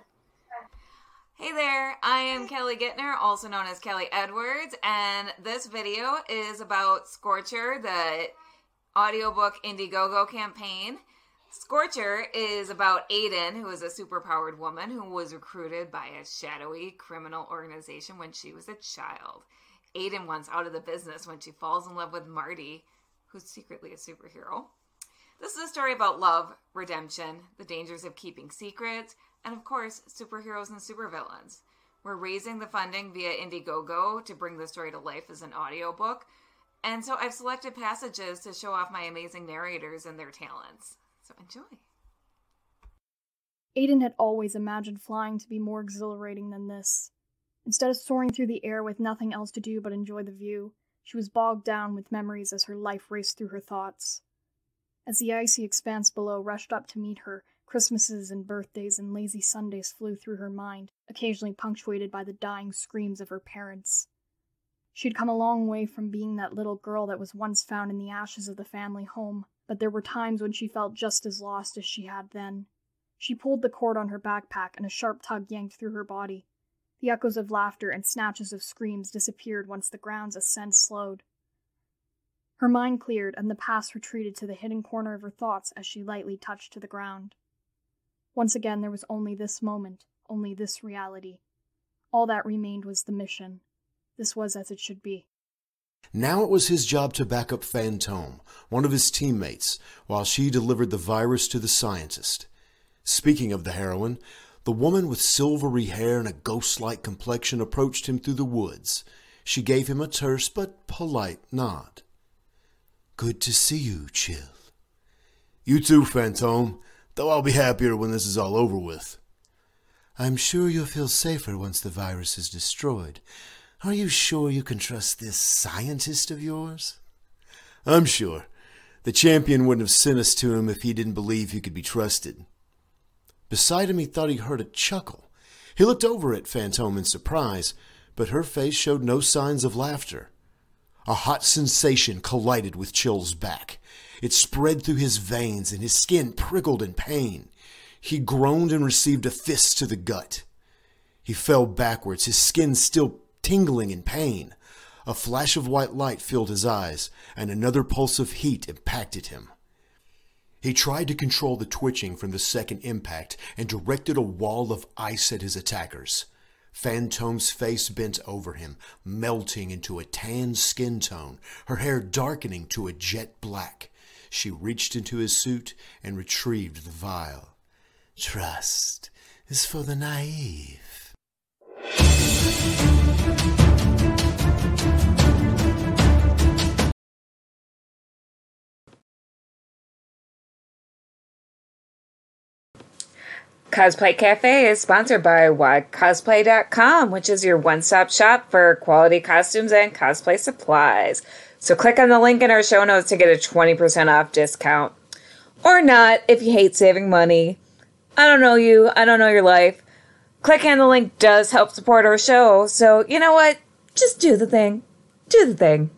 Hey there, I am Kelly Guentner, also known as Kelly Edwards, and this video is about Scorcher, the audiobook Indiegogo campaign. Scorcher is about Aiden, who is a superpowered woman who was recruited by a shadowy criminal organization when she was a child. Aiden wants out of the business when she falls in love with Marty, who's secretly a superhero. This is a story about love, redemption, the dangers of keeping secrets, and of course, superheroes and supervillains. We're raising the funding via Indiegogo to bring the story to life as an audiobook, and so I've selected passages to show off my amazing narrators and their talents. So enjoy. Aiden had always imagined flying to be more exhilarating than this. Instead of soaring through the air with nothing else to do but enjoy the view, she was bogged down with memories as her life raced through her thoughts. As the icy expanse below rushed up to meet her, Christmases and birthdays and lazy Sundays flew through her mind, occasionally punctuated by the dying screams of her parents. She'd come a long way from being that little girl that was once found in the ashes of the family home, but there were times when she felt just as lost as she had then. She pulled the cord on her backpack, and a sharp tug yanked through her body. The echoes of laughter and snatches of screams disappeared once the ground's ascent slowed. Her mind cleared, and the past retreated to the hidden corner of her thoughts as she lightly touched to the ground. Once again, there was only this moment, only this reality. All that remained was the mission, this was as it should be. Now it was his job to back up Fantome, one of his teammates, while she delivered the virus to the scientist. Speaking of the heroine, The woman with silvery hair and a ghost like complexion approached him through the woods. She gave him a terse but polite nod. Good to see you, Chill. You too, Fantome, though I'll be happier when this is all over with. I'm sure you'll feel safer once the virus is destroyed. Are you sure you can trust this scientist of yours? I'm sure. The champion wouldn't have sent us to him if he didn't believe he could be trusted. Beside him, he thought he heard a chuckle. He looked over at Fantome in surprise, but her face showed no signs of laughter. A hot sensation collided with Chill's back. It spread through his veins, and his skin prickled in pain. He groaned and received a fist to the gut. He fell backwards, his skin still tingling in pain. A flash of white light filled his eyes, and another pulse of heat impacted him. He tried to control the twitching from the second impact and directed a wall of ice at his attackers. Fantome's face bent over him, melting into a tan skin tone, her hair darkening to a jet black. She reached into his suit and retrieved the vial. Trust is for the naive. Cosplay Cafe is sponsored by WildCosplay.com, which is your one stop shop for quality costumes and cosplay supplies. So click on the link in our show notes to get a 20% off discount. Or not if you hate saving money. I don't know you, I don't know your life. Clicking on the link does help support our show, so you know what? Just do the thing. Do the thing.